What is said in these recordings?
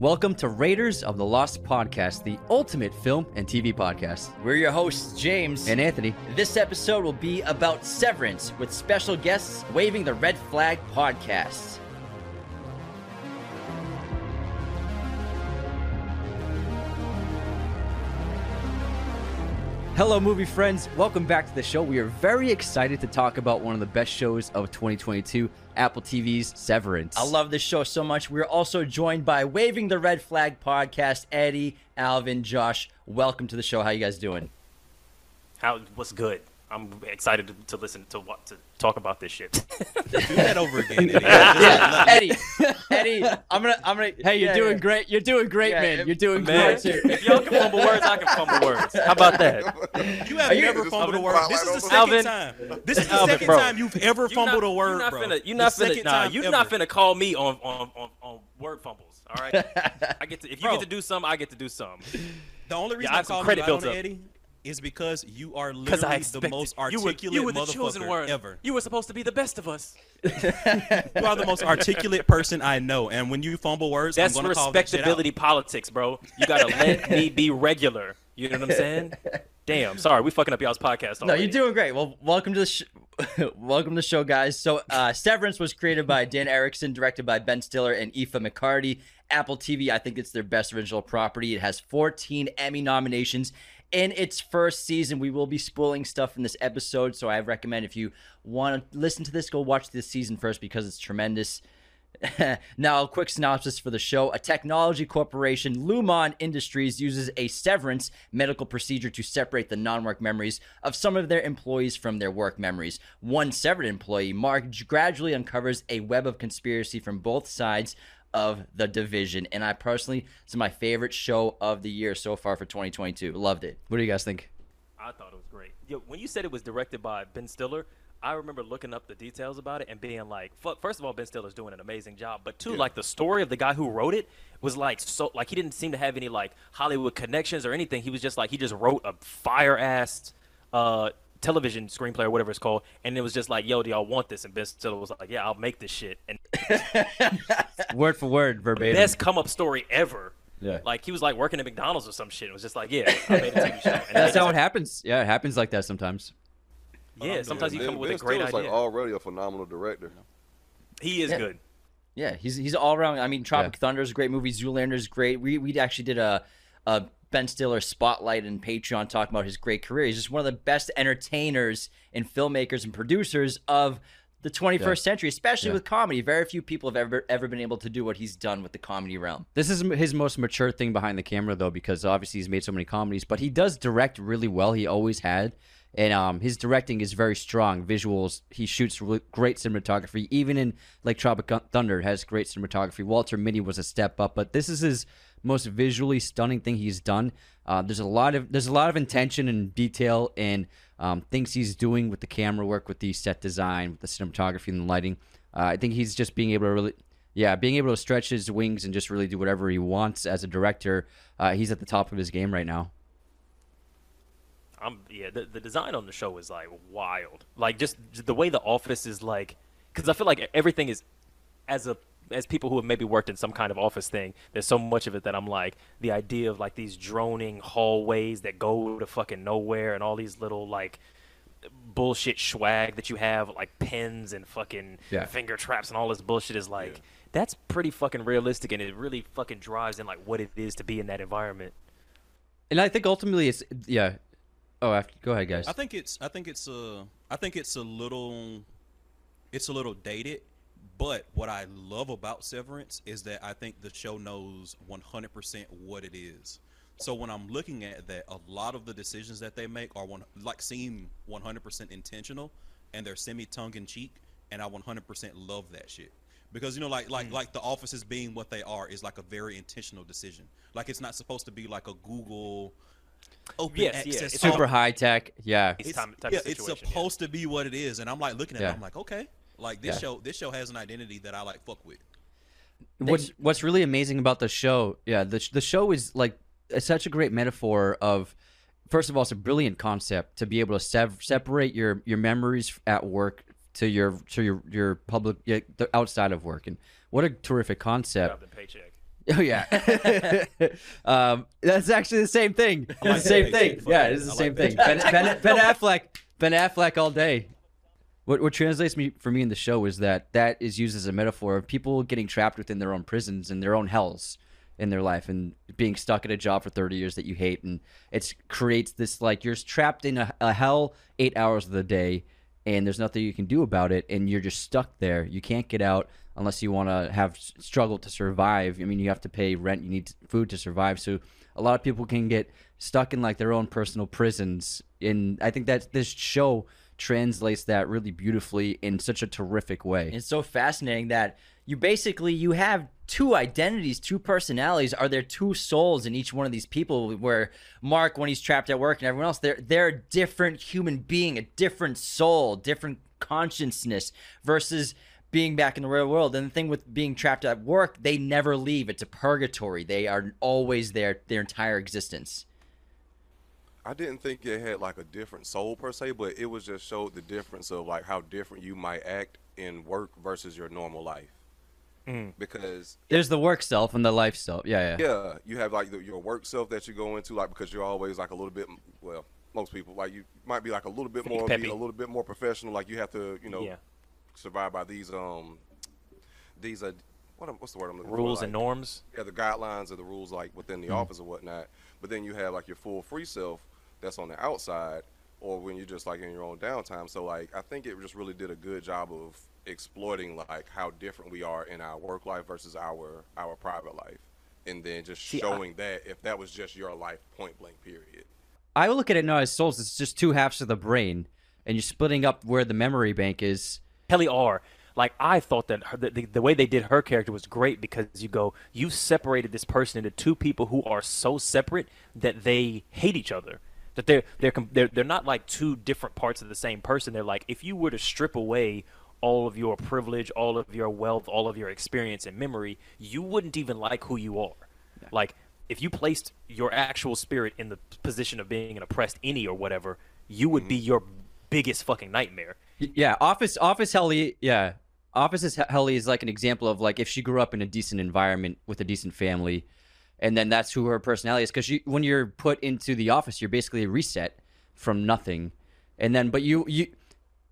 Welcome to Raiders of the Lost Podcast, the ultimate film and TV podcast. We're your hosts, James. And Anthony. this episode will be about Severance with special guests waving the red flag podcast. Hello, movie friends. Welcome back to the show. We are very excited to talk about one of the best shows of 2022, Apple TV's Severance. I love this show so much. We're also joined by Waving the Red Flag podcast, Eddie, Alvin, Josh. Welcome to the show. How you guys doing? How what's good? I'm excited to, to listen to what to talk about this shit. Do that over again. Eddie. Yeah, Eddie, Eddie, I'm gonna, I'm gonna. Hey, you're yeah, doing yeah. great. You're doing great, Yeah, man. if- You're doing Man, great. if y'all can fumble words, I can fumble words. How about that? You have you- never Just fumbled a word. This is the second Alvin- time. This is the Alvin, second bro. time you've ever fumbled not- a word, you not bro. Finna, you The not finna, second nah, time you ever. not finna call me on on, on, on word fumbles. All right, I get to if you Bro. get to do some, I get to do some. The only reason I I'm have some credit you out built on up. Eddie is because you are literally the most you were, articulate you were the chosen motherfucker one. ever. You were supposed to be the best of us. You are the most articulate person I know, and when you fumble words, That's I'm gonna call that respectability politics, bro. You gotta let me be regular. You know what I'm saying? Damn, sorry, we fucking up y'all's podcast. No, you're doing great. Well, welcome to the sh- welcome to the show, guys. So, uh, Severance was created by Dan Erickson, directed by Ben Stiller and Aoife McArdle. Apple TV, I think it's their best original property. It has 14 Emmy nominations in its first season. We will be spoiling stuff in this episode, so I recommend if you want to listen to this, go watch this season first because it's tremendous. now, a quick synopsis for the show. A technology corporation, Lumon Industries, uses a severance medical procedure to separate the non work memories of some of their employees from their work memories. One severed employee, Mark, gradually uncovers a web of conspiracy from both sides of the division. And I personally, it's my favorite show of the year so far for 2022. Loved it. What do you guys think? I thought it was great. Yo, when you said it was directed by Ben Stiller, I remember looking up the details about it and being like, fuck, first of all, Ben Stiller's doing an amazing job. But two, like the story of the guy who wrote it was like so like he didn't seem to have any like Hollywood connections or anything. He was just like he just wrote a fire ass uh television screenplay or whatever it's called and it was just like yo do y'all want this and ben stiller was like yeah i'll make this shit and Word for word, verbatim. best come up story ever Yeah. like he was like working at mcdonald's or some shit it was just like yeah i made a tv show and That's they how it happens. Yeah, it happens like that sometimes. yeah sometimes you Ben- come up with ben a great Stiller's idea like already a phenomenal director. he is Yeah. good Yeah, he's he's all around. I mean, Tropic Thunder is a great movie. Zoolander is great. We we actually did a a Ben Stiller spotlight and Patreon talking about his great career. He's just one of the best entertainers and filmmakers and producers of the 21st century, especially Yeah. with comedy. Very few people have ever ever been able to do what he's done with the comedy realm. This is his most mature thing behind the camera, though, because obviously he's made so many comedies. But he does direct really well. He always had, and um, his directing is very strong. Visuals, he shoots really great cinematography. Even in like Tropic Thunder, has great cinematography. Walter Mitty was a step up, but this is his most visually stunning thing he's done. Uh, there's a lot of there's a lot of intention and detail and um, things he's doing with the camera work, with the set design, with the cinematography and the lighting. Uh, I think he's just being able to really yeah, being able to stretch his wings and just really do whatever he wants as a director, uh, he's at the top of his game right now. I'm yeah. The, the design on the show is like wild. Like just the way the office is like, because I feel like everything is as a as people who have maybe worked in some kind of office thing. There's so much of it that I'm like the idea of like these droning hallways that go to fucking nowhere and all these little like bullshit swag that you have like pens and fucking Yeah. finger traps and all this bullshit is like that's pretty fucking realistic and it really fucking drives in like what it is to be in that environment. And I think ultimately it's yeah. Oh, after, go ahead, guys. I think it's I think it's a I think it's a little it's a little dated, but what I love about Severance is that I think the show knows 100% what it is. So when I'm looking at that, a lot of the decisions that they make are one like seem 100% intentional and they're semi tongue in cheek, and I 100% love that shit. Because you know, like like mm. like the offices being what they are is like a very intentional decision. Like it's not supposed to be like a Google open Yes, yeah, access it's Super high tech. Yeah. It's it's, time- type yeah, it's situation, yeah. supposed to be what it is, and I'm like looking at Yeah. it, I'm like, okay, like this Yeah. show, this show has an identity that I like fuck with. What's What's really amazing about the show? Yeah, the the show is like it's such a great metaphor of. First of all, it's a brilliant concept to be able to sev- separate your your memories at work to your to your your public yeah, the outside of work, and what a terrific concept. Job paycheck. Oh yeah, um, that's actually the same thing. It's the same thing. Yeah, it is the I same like thing. Ben, ben, ben Affleck, Ben Affleck all day. What what translates me for me in the show is that that is used as a metaphor of people getting trapped within their own prisons and their own hells in their life and being stuck at a job for 30 years that you hate. And it creates this like you're trapped in a, a hell eight hours of the day and there's nothing you can do about it and you're just stuck there. You can't get out unless you want to have struggle to survive. I mean you have to pay rent. You need food to survive. So a lot of people can get stuck in like their own personal prisons. And i think that this show translates that really beautifully in such a terrific way It's so fascinating that you basically you have two identities, two personalities. Are there two souls in each one of these people? Where Mark, when he's trapped at work, and everyone else, they're they're a different human being, a different soul, different consciousness versus being back in the real world. And the thing with being trapped at work, they never leave. It's a purgatory. They are always there their entire existence. I didn't think it had like a different soul per se, but it was just showed the difference of like how different you might act in work versus your normal life. Because there's the work self and the life self yeah yeah yeah, you have like the, your work self that you go into, like because you're always like a little bit. Well, most people like you might be like a little bit Pretty more, peppy. be a little bit more professional. Like you have to, you know, Yeah. survive by these um, these uh, what am- what's the word I'm looking for? Rules and norms. yeah, the guidelines of the rules like within the office or whatnot. But then you have like your full free self that's on the outside, or when you're just like in your own downtime. So like I think it just really did a good job of exploiting like how different we are in our work life versus our our private life, and then just See, I- showing that if that was just your life, point blank, period. I would look at it now as souls. It's just two halves of the brain, and you're splitting up where the memory bank is. Helly R. Like I thought that her, the, the, the way they did her character was great because you go, you separated this person into two people who are so separate that they hate each other. That they're they're they're they're not like two different parts of the same person. They're like if you were to strip away all of your privilege, all of your wealth, all of your experience and memory, you wouldn't even like who you are. Like if you placed your actual spirit in the position of being an oppressed innie or whatever, you would be mm-hmm. your biggest fucking nightmare. Yeah, Office Office Helly. Yeah, Office is Helly is like an example of like if she grew up in a decent environment with a decent family, and then that's who her personality is. Because when you're put into the office, you're basically a reset from nothing, and then but you you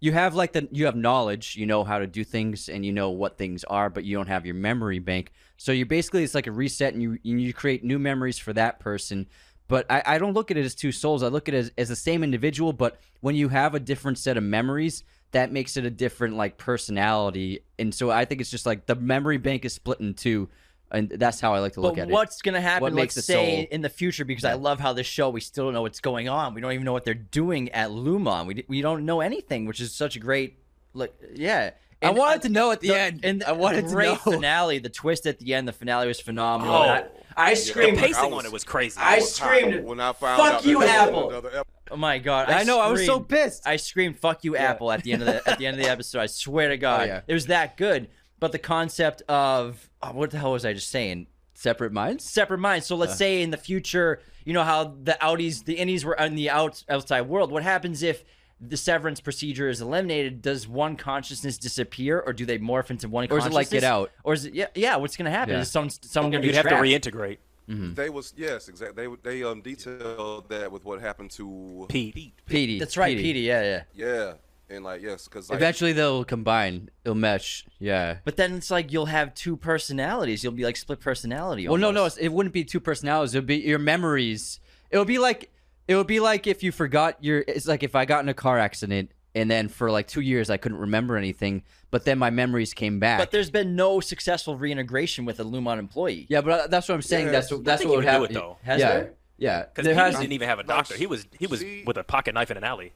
you have like the you have knowledge, you know how to do things, and you know what things are, but you don't have your memory bank. So you basically it's like a reset, and you and you create new memories for that person. But I, I don't look at it as two souls. I look at it as, as the same individual, but when you have a different set of memories, that makes it a different like personality. And so I think it's just like the memory bank is split in two, and that's how I like to look but at it. what's gonna happen? What makes let's the say soul- in the future, because I love how this show. We still don't know what's going on. We don't even know what they're doing at Lumon. We we don't know anything, which is such a great, like, yeah. I And wanted to know at the end. And I wanted the to great know. finale. The twist at the end. The finale was phenomenal. Oh. And I, I The screamed. pacing I on it was crazy. I screamed, when I found "Fuck out you, that there was Apple!" Oh my god! I know, I was so pissed. I screamed "fuck you, Apple" at the end of the at the end of the episode. I swear to oh, God, yeah. it was that good. But the concept of oh, what the hell was I just saying? Separate minds. separate minds. So let's say in the future, you know how the outies, the innies were in the out, outside world. What happens if the severance procedure is eliminated? Does one consciousness disappear, or do they morph into one? Or is it like Get? Out? Or is it yeah? Yeah. What's gonna happen? Yeah. Is some someone gonna You'd have to trapped? reintegrate. They was yes, exactly. They they um detailed that with what happened to Pete. Petey. That's right, Petey. Petey. Yeah, yeah. yeah, and like yes, because like, Eventually they'll combine. It'll mesh. Yeah. But then it's like you'll have two personalities. You'll be like split personality. Well, no, no, almost. it wouldn't be two personalities. It would be your memories. It would be like it would be like if you forgot your. It's like if I got in a car accident and then for like two years I couldn't remember anything, but then my memories came back. But there's been no successful reintegration with a Lumon employee. yeah, but uh, that's what I'm saying. Yeah. That's what that's think what you would can do happen. it, though. Has yeah, there? yeah. Because he has- didn't even have a doctor. He was he was she- with a pocket knife in an alley.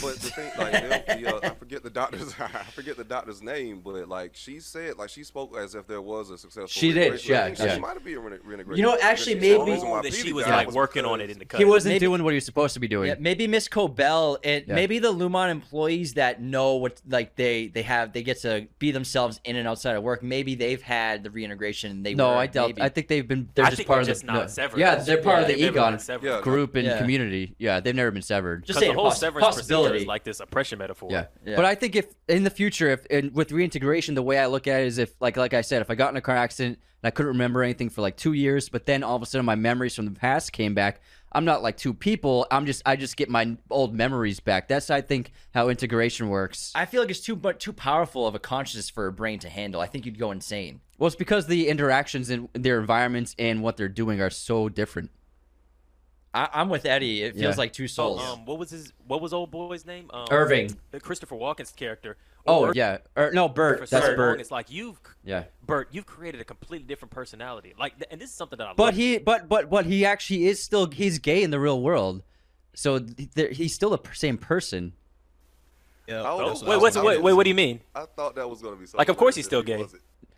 But the thing, like, the, the, uh, I forget the doctor's, I forget the doctor's name, but like she said, like she spoke as if there was a successful. She did, reintegration. yeah, I yeah. She might have been re- reintegrated. You know, actually, She the maybe- reason why Oh, that she was died like working on it in the cut. he wasn't Maybe- doing what he was supposed to be doing. Yeah, maybe Miss Cobel and Yeah. maybe the Lumon employees that know what like they they have they get to be themselves in and outside of work. Maybe they've had the reintegration. And they no, were, I doubt. maybe. I think they've been. They're I just think part they're of the. just not no. severed. Yeah, they're part Yeah, of the they've never been Eagan group and community. Yeah, they've never been severed. just Because saying the whole severance possibility. Ability. like this oppression metaphor. Yeah. Yeah. But I think if in the future, if and with reintegration, the way I look at it is if, like, like I said, if I got in a car accident and I couldn't remember anything for like two years, but then all of a sudden my memories from the past came back, I'm not like two people. I'm just, I just get my old memories back. That's, I think, how integration works. I feel like it's too but too powerful of a consciousness for a brain to handle. I think you'd go insane. Well, it's because the interactions in their environments and what they're doing are so different. I, I'm with Eddie. It feels Yeah. like two souls. um, what was his? What was old boy's name? Um, Irving. the Christopher Walken's character. Oh Or- yeah, or no, For Burt. That's long, Burt. It's like you've, Yeah. Burt, you've created a completely different personality. Like, and this is something that I. But love. he, but but but he actually is still he's gay in the real world, so th- there- he's still the same person. Yeah, Oh, that's Wait, what what's, wait, wait, what do you mean? I thought that was gonna be something Like, of course he's still gay.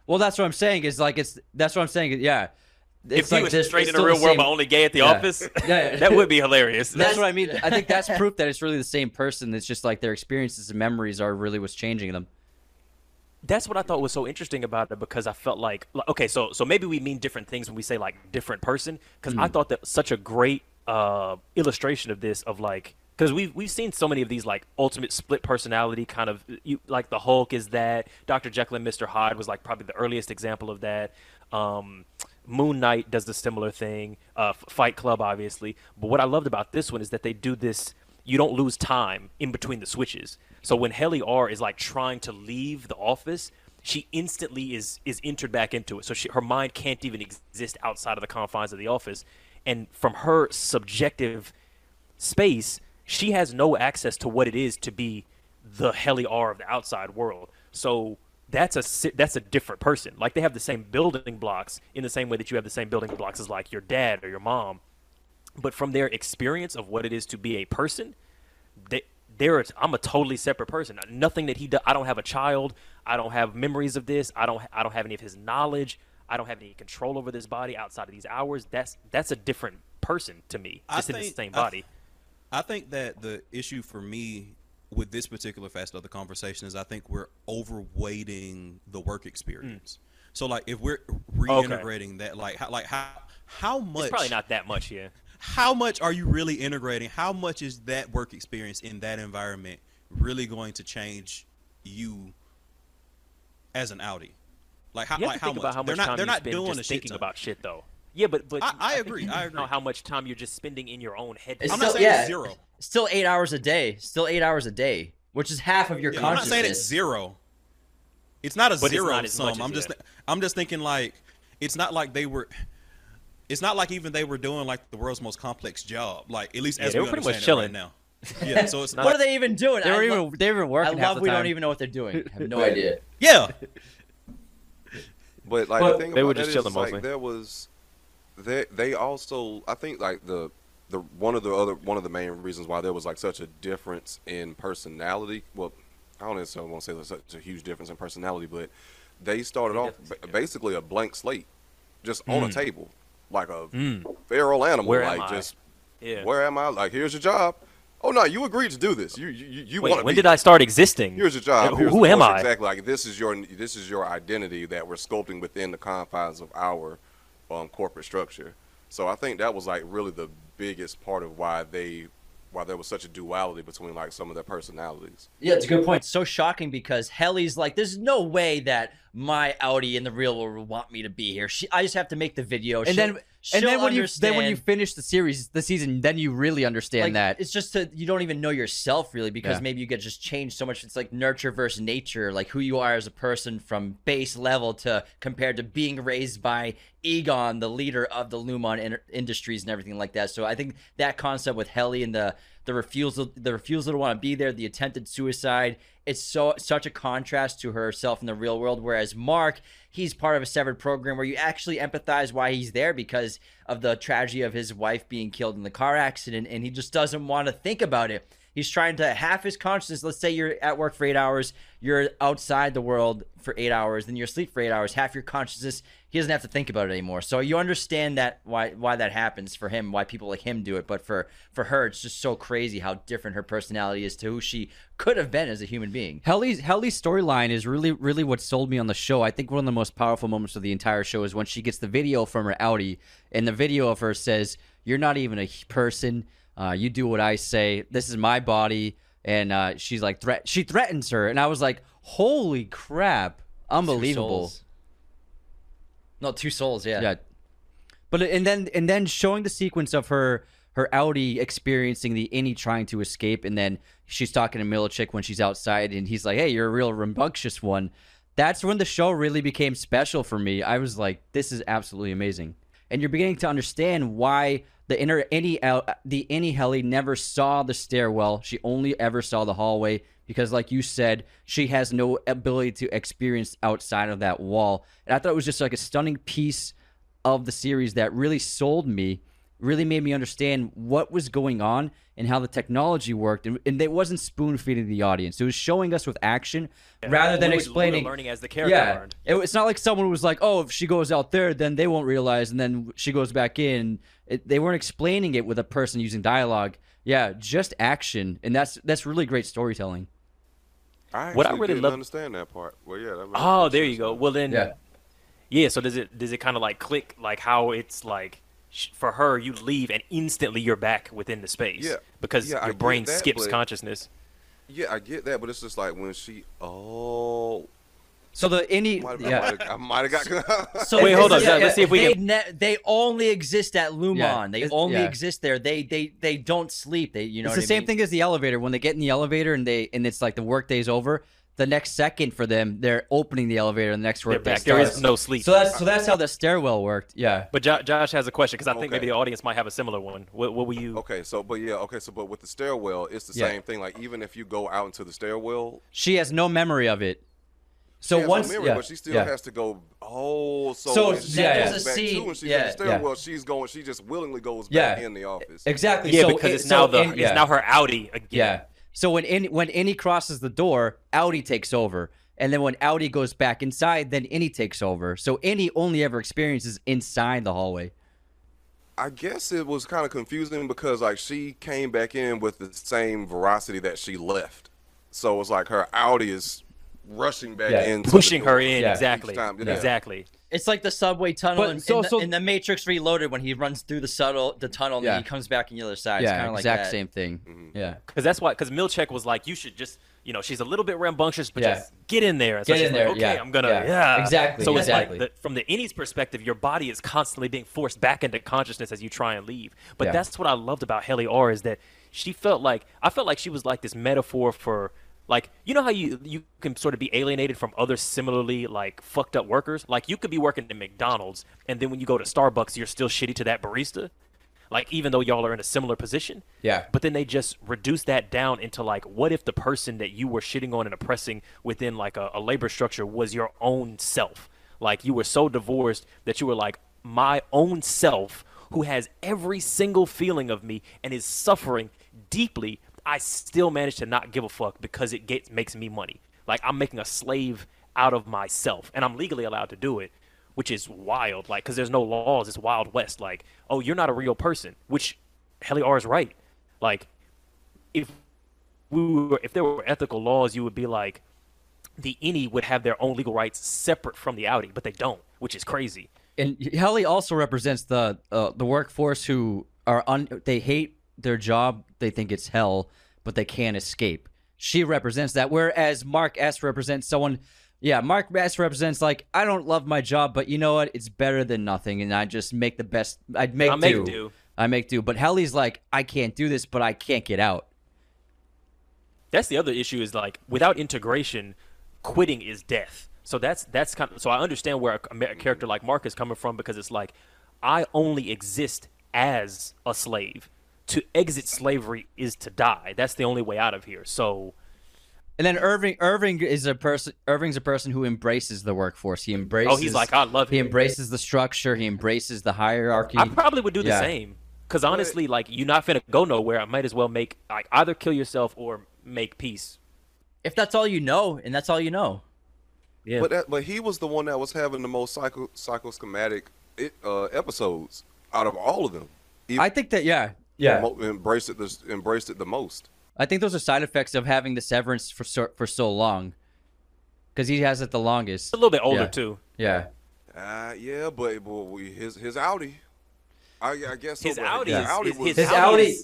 Well, that's what I'm saying. Is like it's that's what I'm saying. Yeah. If It's he like was this- straight in the still real world, same- but only gay at the Yeah. office, Yeah, yeah. that would be hilarious. That's what I mean. I think that's proof that it's really the same person. It's just like their experiences and memories are really what's changing them. that's what I thought was so interesting about it because I felt like like, okay, so so maybe we mean different things when we say like different person because I thought that such a great uh, illustration of this of like because we've we've seen so many of these like ultimate split personality kind of you like the Hulk is that Dr. Jekyll and Mr. Hyde was like probably the earliest example of that. Um, Moon Knight does the similar thing. Uh, Fight Club, obviously. But what I loved about this one is that they do this. You don't lose time in between the switches. So when Helly R is like trying to leave the office, she instantly is is entered back into it. So she, her mind can't even exist outside of the confines of the office. And from her subjective space, she has no access to what it is to be the Helly R of the outside world. So that's a that's a different person. Like they have the same building blocks in the same way that you have the same building blocks as like your dad or your mom, but from their experience of what it is to be a person, they they're a, I'm a totally separate person. Nothing that he does. I don't have a child. I don't have memories of this. I don't I don't have any of his knowledge. I don't have any control over this body outside of these hours. That's that's a different person to me, I just in the think- same I- body. I think that the issue for me with this particular facet of the conversation is I think we're overweighting the work experience. Mm. So like if we're reintegrating that, like how like how how much It's probably not that much, yeah. how much are you really integrating? How much is that work experience in that environment really going to change you as an outie? Like how You have like to how think much? about how they're much not time they're you not spend doing just a shit thinking ton. about shit though. Yeah, but but I- I think agree, you I Know how much time you're just spending in your own head. It's I'm still, not saying yeah, zero. Still eight hours a day. Still eight hours a day, which is half of your Yeah, I'm not saying it's zero. It's not a But zero not sum. I'm just yet. I'm just thinking like it's not like they were. It's not like even they were doing like the world's most complex job. Like at least Yeah, as they we were pretty much understand it right chilling. now. Yeah, so it's what are they even doing? They I were lo- even they were I working half love the we time. don't even know what they're doing. I have no idea. yeah. But like But the thing they about were that just is, chilling like mostly. there was, they they also I think like the the one of the other one of the main reasons why there was like such a difference in personality. Well, I don't necessarily want to say there's such a huge difference in personality, but they started off difference, yeah. basically a blank slate, just on a Mm. table, like a feral animal. Where am like I? just Yeah. where am I? Like here's your job. Oh no, you agreed to do this. You you you, you want to when be did I start existing? Here's your job. Who, Here's who the am course. I? Exactly. Like this is your this is your identity that we're sculpting within the confines of our um, corporate structure. So I think that was like really the biggest part of why they why there was such a duality between like some of their personalities. Yeah, it's a good point. It's so shocking because Helly's like, there's no way that my outie in the real world will want me to be here. She, I just have to make the video. And She'll- then and then when you then when you finish the series, the season, then you really understand like, that. it's just to, you don't even know yourself really because Yeah. maybe you get just changed so much. It's like nurture versus nature, like who you are as a person from base level to compared to being raised by Eagan, the leader of the Lumon in- Industries and everything like that. So I think that concept with Helly and the the refusal the refusal to want to be there, the attempted suicide, it's so such a contrast to herself in the real world. Whereas Mark, he's part of a severed program where you actually empathize why he's there because of the tragedy of his wife being killed in the car accident, and he just doesn't want to think about it. He's trying to half his consciousness. Let's say you're at work for eight hours, you're outside the world for eight hours, then you're asleep for eight hours. Half your consciousness, he doesn't have to think about it anymore. So you understand that why why that happens for him, why people like him do it. But for for her, it's just so crazy how different her personality is to who she could have been as a human being. Helly's Helly's storyline is really really what sold me on the show. I think one of the most powerful moments of the entire show is when she gets the video from her outie, and the video of her says, "You're not even a person. Uh, you do what I say. This is my body. and uh, she's like threat. She threatens her, and I was like, "Holy crap, unbelievable!" souls. No, two souls. Yeah. Yeah. But and then and then showing the sequence of her her outie experiencing the innie trying to escape, and then she's talking to Milchick when she's outside, and he's like, "Hey, you're a real rambunctious one." That's when the show really became special for me. I was like, "This is absolutely amazing," and you're beginning to understand why the inner innie uh, the innie Helly never saw the stairwell. She only ever saw the hallway because, like you said, she has no ability to experience outside of that wall. And I thought it was just like a stunning piece of the series that really sold me, really made me understand what was going on and how the technology worked. And, and it wasn't spoon feeding the audience; it was showing us with action rather than We were- we were explaining. learning as the character yeah, learned. it, it's not like someone was like, "Oh, if she goes out there, then they won't realize," and then she goes back in. It, they weren't explaining it with a person using dialogue. Yeah, just action, and that's that's really great storytelling. I What I actually really didn't love- understand that part. Well, yeah. That really Oh, there you go. Well then, Yeah. yeah. So does it does it kind of like click like how it's like sh- for her you leave and instantly you're back within the space Yeah. because Yeah, your get brain that, skips but- consciousness. Yeah, I get that, but it's just like when she. Oh, So the any might, yeah. I might have got. So Wait, hold is- up, let's see if we they can- ne- they only exist at Lumon. Yeah, They it's- only yeah. exist there. They they they don't sleep. They you know it's what the I same mean? thing as the elevator. When they get in the elevator and they and it's like the workday's over, the next second for them, they're opening the elevator and the next They're back. There is no sleep. So that's so that's how the stairwell worked. Yeah. But jo- Josh has a question because I think Okay. maybe the audience might have a similar one. What, what were you? Okay, so but yeah, okay, so but with the stairwell, it's the Yeah. same thing. Like even if you go out into the stairwell, She has no memory of it. So she has no once memory, yeah, but she still yeah. has to go. Oh, so, So, she yeah, goes there's back scene- too, when she's yeah, in the yeah. stairwell, she's going. She just willingly goes Yeah. back in the office. Exactly. Yeah, so because it- it's so now the in- it's now her outie again. Yeah. So when innie when innie crosses the door, outie takes over. And then when outie goes back inside, then Innie takes over. So Innie only ever experiences inside the hallway. I guess it was kind of confusing because like she came back in with the same veracity that she left. So it's like her outie is rushing back Yeah. in, pushing her in Yeah. exactly. Each time, yeah. Exactly. It's like the subway tunnel But in, so- in, the, so- in the Matrix Reloaded when he runs through the subtle the tunnel and Yeah. then he comes back on the other side. it's yeah, kind of like exact that. same thing. Mm-hmm. Yeah. Because that's why. Because Milchick was like, you should just, you know, she's a little bit rambunctious, but Yeah. just get in there. So Get she's in like, there, Okay, yeah, I'm gonna. yeah. Yeah. Exactly, So it's exactly. like the, from the innie's perspective, your body is constantly being forced back into consciousness as you try and leave. But Yeah. that's what I loved about Helly R is that she felt like I felt like she was like this metaphor for. Like you know how you you can sort of be alienated from other similarly like fucked up workers. Like you could be working at McDonald's, and then when you go to Starbucks, you're still shitty to that barista. Like even though y'all are in a similar position, Yeah. but then they just reduce that down into like, what if the person that you were shitting on and oppressing within like a, a labor structure was your own self? Like you were so divorced that you were like, my own self, who has every single feeling of me and is suffering deeply. I still manage to not give a fuck because it gets makes me money. Like I'm making a slave out of myself, and I'm legally allowed to do it, which is wild. Like because there's no laws, it's Wild West. Like oh, you're not a real person, which Helly R is right. Like, if we were, if there were ethical laws, you would be like, the innie would have their own legal rights separate from the outie, but they don't, which is crazy. And Helly also represents the uh, the workforce who are un- they hate their job, they think it's hell, but they can't escape. She represents that, whereas Mark S represents someone. Yeah, Mark S represents like I don't love my job, but you know what? It's better than nothing, and I just make the best. I'd make I make do. do. I make do. But Helly's like I can't do this, but I can't get out. That's the other issue is like without integration, quitting is death. So that's that's kind of so I understand where a, a character like Mark is coming from because it's like I only exist as a slave. To exit slavery is to die. That's the only way out of here. So And then Irving, Irving is a person. Irving's a person who embraces the workforce. He embraces. Oh, he's like, I love He it. embraces the structure. He embraces the hierarchy. I probably would do the same. Because honestly, like you're not finna go nowhere. I might as well make like either kill yourself or make peace. If that's all you know, and that's all you know. Yeah. But that, but he was the one that was having the most psycho psychoschematic it, uh, episodes out of all of them. He I think that yeah, mo- embraced it the, embraced it the most. I think those are side effects of having the severance for so, for so long, because he has it the longest. a little bit older Yeah. too. Yeah, Uh, yeah, but, but we, his his outie. I, I guess so, His but outie his is- outie was his his outie outie.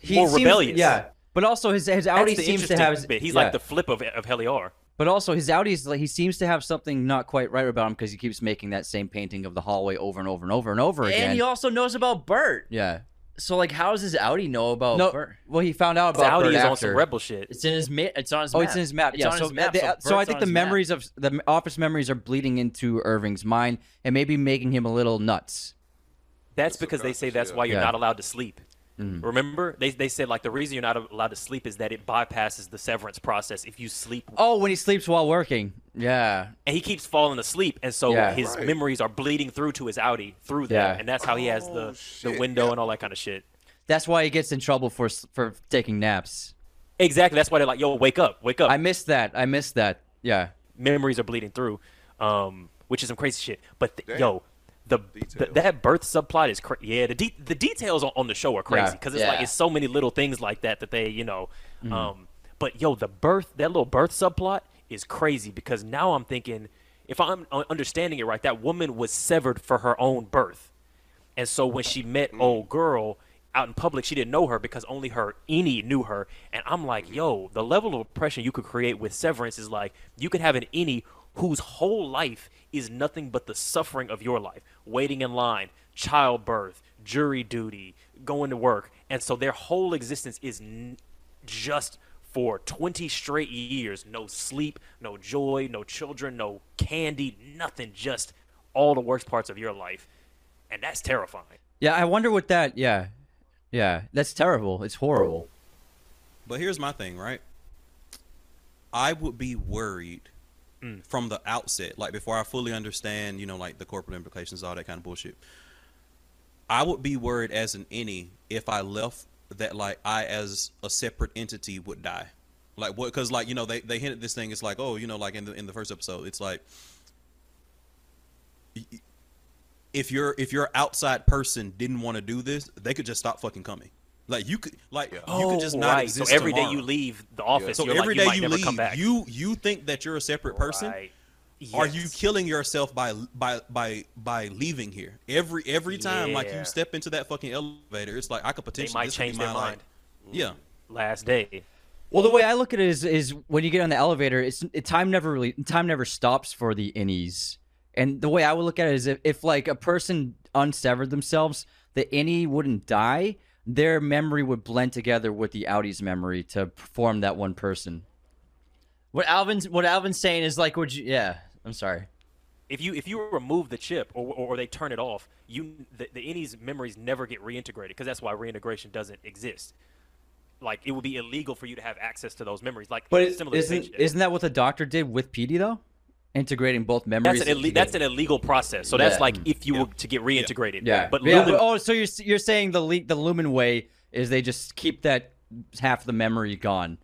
he more seems- rebellious. Yeah, But also his his That's outie the seems to have. bit. He's yeah. like the flip of of Helly R. But also his outie is like he seems to have something not quite right about him because he keeps making that same painting of the hallway over and over and over and over again. And he also knows about Burt. yeah. So like, how does his outie know about No. Burt? Well, he found out His about outie Burt is on some rebel shit. It's in his ma- It's on his Oh, map. it's in his map. It's yeah. on so his map. they- so, uh, so I think the his map. memories of the office memories are bleeding into Irving's mind and maybe making him a little nuts. That's That's because they say that's why you're yeah. not allowed to sleep. Remember, they they said like the reason you're not allowed to sleep is that it bypasses the severance process if you sleep. Oh, when he sleeps while working. Yeah. And he keeps falling asleep, and so Yeah. his Right. memories are bleeding through to his outie through that, Yeah. and that's how he has Oh, the the window yeah. and all that kind of shit. That's why he gets in trouble for for taking naps. Exactly. That's why they're like, "Yo, wake up, wake up." I missed that. I missed that. Yeah. memories are bleeding through, um, which is some crazy shit. But th- yo, the, the that birth subplot is crazy. yeah. The de- the details on, on the show are crazy Yeah. because it's like it's so many little things like that that they you know. Mm-hmm. Um, but yo, the birth that little birth subplot is crazy because now I'm thinking if I'm understanding it right, that woman was severed for her own birth, and so when she met old girl. Out in public, she didn't know her because only her innie knew her. And I'm like, yo, the level of oppression you could create with severance is like you could have an innie whose whole life is nothing but the suffering of your life waiting in line childbirth jury duty going to work and so their whole existence is n- just for 20 straight years no sleep no joy no children no candy nothing just all the worst parts of your life and that's terrifying Yeah. I wonder what that. Yeah. Yeah. That's terrible. It's horrible. But here's my thing, right? I would be worried Mm. from the outset, like before I fully understand, you know, like the corporate implications, all that kind of bullshit. I would be worried as an innie if I left that like I as a separate entity would die. Like what? Because like you know they they hinted this thing. It's like oh you know like in the in the first episode, it's like if your if your outside person didn't want to do this, they could just stop fucking coming. Like you could like you could oh, just not Oh, right. exist so every day tomorrow. you leave the office So you're every like, day you, might you never leave, come back you you think that you're a separate person. Right. Are you killing yourself by by by by leaving here? Every every time, like you step into that fucking elevator, it's like I could they potentially might this could be change my their life. mind Yeah, mm. last day Well, the way I look at it is, is when you get on the elevator, it's it, time never really time never stops for the innies. And the way I would look at it is if, if like a person unsevered themselves, the innie wouldn't die. Their memory would blend together with the outie's memory to form that one person. What Alvin's what Alvin's saying is like, would you? Yeah, I'm sorry. if you if you remove the chip or, or, or they turn it off, you the, the innie's memories never get reintegrated because that's why reintegration doesn't exist. Like it would be illegal for you to have access to those memories. Like But it, similar to isn't isn't that what the doctor did with Petey though? Integrating both memories. that's an ille- that's an illegal process. So that's Yeah. like if you were to get reintegrated. yeah. But yeah, Lumon, but- oh, so you're you're saying the le- the Lumon way is they just keep that half the memory gone.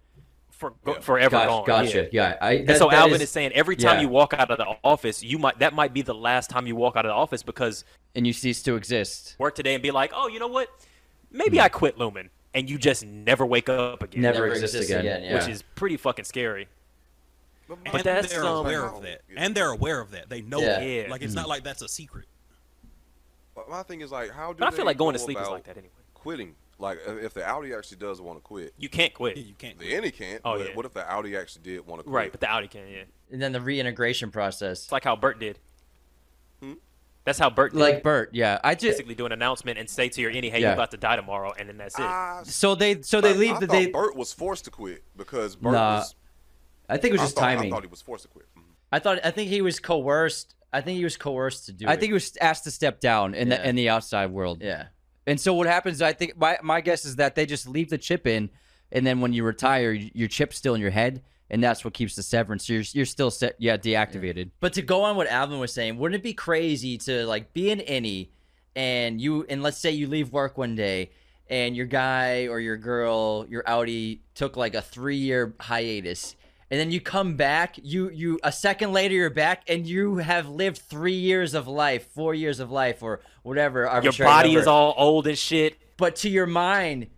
for, go- forever Gotcha. gone. gotcha. Yeah. Yeah. I, And so Alvin is- is, saying every time yeah. you walk out of the office, you might that might be the last time you walk out of the office because and you cease to exist. work today and be like, oh, you know what? Maybe hmm. I quit Lumon, and you just never wake up again. Never, Never exist, exist again. again, yeah. which is pretty fucking scary. But, But that's, they're um, aware of that, and they're aware of that. They know Yeah. that. Yeah. Like it's not like that's a secret. But my thing is like, how do But I feel like going to sleep is like that anyway. Quitting, like if if the outie actually does want to quit, You can't quit. You can't. the Innie can't. Oh, but yeah. what if the outie actually did want to quit? Right, but the outie can, yeah. And then the reintegration process. It's like how Burt did. Hmm? That's how Burt did. Like Burt, yeah. I just basically do an announcement and say to your innie, hey, Yeah. you're about to die tomorrow, and then that's it. Ah, so they so they I- leave I the thought they. Burt was forced to quit because Burt Nah, was. I think it was I just thought, timing. I thought he was forced to quit. Mhm. I thought I think he was coerced. I think he was coerced to do I it. think he was asked to step down in Yeah. the in the outside world. Yeah. And so what happens? I think my my guess is that they just leave the chip in, and then when you retire, your chip's still in your head, and that's what keeps the severance. You're you're still set, yeah, deactivated. But to go on what Alvin was saying, wouldn't it be crazy to like be an innie and you and let's say you leave work one day and your guy or your girl, your outie took like a three year hiatus. And then you come back, you you a second later you're back and you have lived three years of life, four years of life, or whatever. your body number. is all old and shit. but to your mind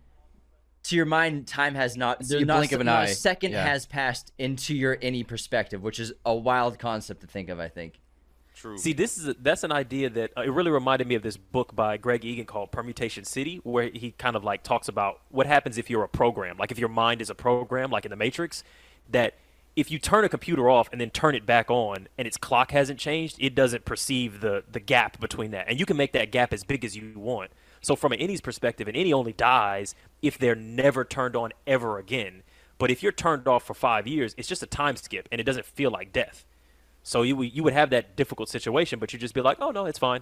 to your mind time has not It's there's the not, blink of an not eye. a second Yeah. has passed into your innie perspective which is a wild concept to think of i think True. See, this is a, that's an idea that uh, it really reminded me of this book by Greg Egan called Permutation City, where he kind of like talks about what happens if you're a program, like if your mind is a program, like in the Matrix, that if you turn a computer off and then turn it back on and its clock hasn't changed, it doesn't perceive the the gap between that, and you can make that gap as big as you want. So from an innie's perspective, an innie only dies if they're never turned on ever again. But if you're turned off for five years, it's just a time skip, and it doesn't feel like death. So you would- you would have that difficult situation, but you'd just be like, oh no, it's fine.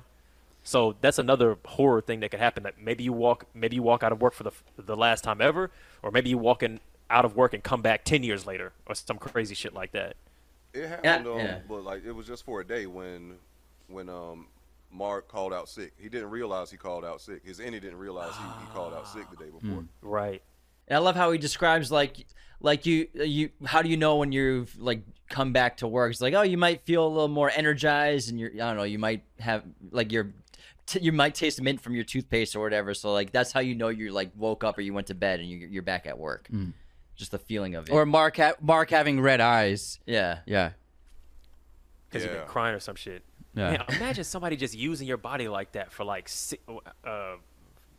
So that's another horror thing that could happen. That maybe you walk maybe you walk out of work for the the last time ever, or maybe you walk in out of work and come back ten years later, or some crazy shit like that. It happened, um, yeah. but like it was just for a day when, when um, Mark called out sick. He didn't realize he called out sick. His innie didn't realize he, he called out sick the day before. Right. And I love how he describes like like you you how do you know when you've like come back to work? It's like oh you might feel a little more energized and you're I don't know you might have like your t- you might taste mint from your toothpaste or whatever. So like that's how you know you like woke up or you went to bed and you, you're back at work. Just the feeling of it. Or Mark ha- Mark having red eyes. yeah. Yeah. Because you've Yeah. been crying or some shit. Yeah. Man, imagine somebody just using your body like that for like si- uh,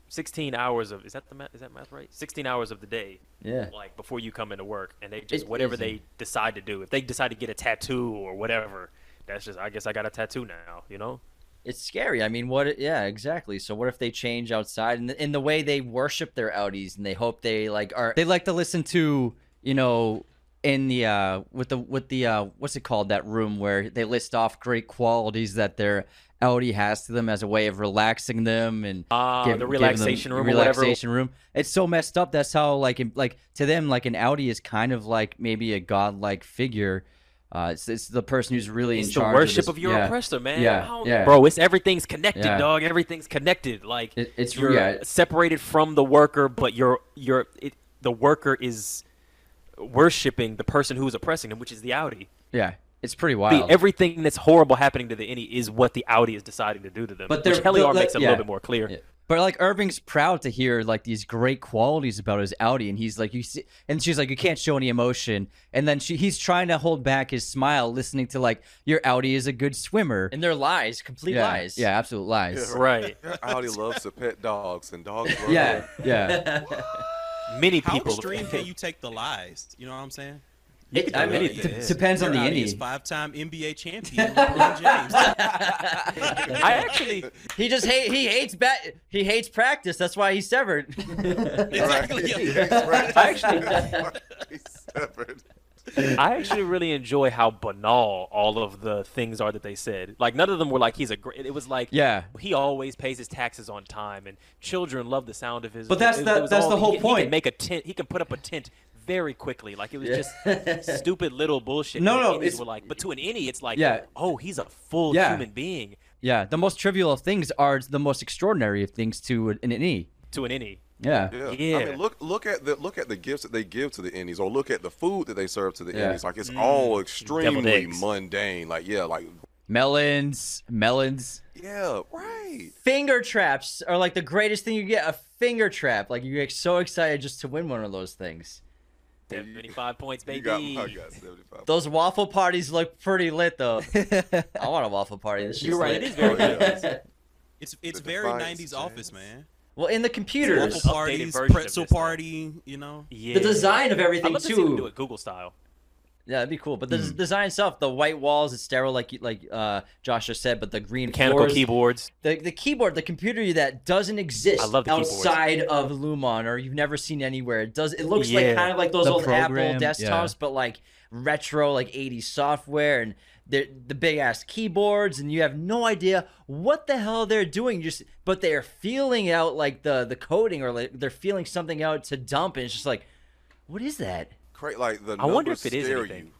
16 hours of is that the math, is that math right? 16 hours of the day. Yeah. Like before you come into work, and they just It whatever is. they decide to do. If they decide to get a tattoo or whatever, that's just I guess I got a tattoo now. You know. It's scary. I mean, what? Yeah, exactly. So what if they change outside and in the way they worship their outies and they hope they like are They like to listen to, you know, in the uh with the with the uh what's it called that room where they list off great qualities that their outie has to them as a way of relaxing them and Ah, give- the give them relaxation room or whatever. relaxation room. It's so messed up. That's how like like to them like an outie is kind of like maybe a godlike figure. Uh, it's, it's the person who's really It's in the worship of, of, your yeah. oppressor, man. Yeah, How- yeah. Bro, it's everything's connected, Yeah. dog. Everything's connected. Like It- it's- you're yeah. separated from the worker, but you're you're it, the worker is worshiping the person who's oppressing them, which is the outie. Yeah, it's pretty The, wild. everything that's horrible happening to the innie is what the outie is deciding to do to them. But which they're- Helly R makes it a little bit more clear. Yeah. But like Irving's proud to hear like these great qualities about his outie, and he's like, you see, and she's like, you can't show any emotion, and then she he's trying to hold back his smile, listening to like your outie is a good swimmer. and they're lies, complete yeah, lies. yeah, absolute lies. Right. outie loves to pet dogs, and dogs love Yeah, yeah. Many people. How people. extreme can you take the lies? You know what I'm saying? It- I mean, anything. it- Depends on the Your outie five-time NBA champion LeBron James. I actually, he just hate he hates bet he hates practice. That's why he's severed. exactly. Right. I actually, He's severed. I actually really enjoy how banal all of the things are that they said. Like none of them were like he's a great. It was like Yeah. he always pays his taxes on time, and children love the sound of his. But that's it, the, it that's all- the whole he, He point. can make a tent. He can put up a tent very quickly. Like it was just stupid little bullshit. No, And no, it's- were like, but to an innie, it's like, Yeah. oh, he's a full Yeah. human being. Yeah, the most trivial of things are the most extraordinary of things to an innie. To an innie, Yeah. Yeah. I mean, look look at the look at the gifts that they give to the innies, or look at the food that they serve to the Yeah. innies. Like it's mm. all extremely mundane. Like yeah, like Melons, melons. yeah, right. finger traps are like the greatest thing you get. A finger trap. Like you get so excited just to win one of those things. Seventy-five points, You baby. got, I got seventy five. Those waffle parties look pretty lit though. I want a waffle party. This You're right. lit. It is very Oh, yeah. It's it's The very Defiance 90s Jazz. office, man. Well, in the Waffle computers, Updated parties, pretzel party, you know. Yeah. the design of I'd everything love to see them do it Google style. Yeah, that'd be cool. But the d- design itself, the white walls, it's sterile, like like uh, Josh just said. But the green Mechanical floors, keyboards. the the keyboard, the computer that doesn't exist I love the keyboards. outside of Lumon or you've never seen anywhere. It does. It looks Yeah. like kind of like those The old program, Apple desktops, yeah. but like retro, like 80s software and. The, the big ass keyboards and you have no idea what the hell they're doing just but they're feeling out like the the coding or like they're feeling something out to dump and it's just like what is that Cra- like the I wonder if it is anything. you.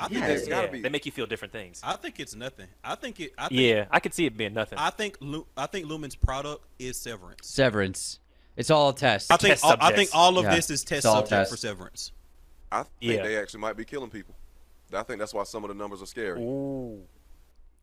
I think Yeah, There's gotta Yeah, be. they make you feel different things. I think it's nothing. I think it. I think, Yeah, I could see it being nothing. I think Lu- I think Lumon's product is Severance. Severance. It's all a test. I think Test all, I think all of Yeah. this is test subject test. for Severance. I think Yeah. they actually might be killing people. I think that's why some of the numbers are scary. Ooh.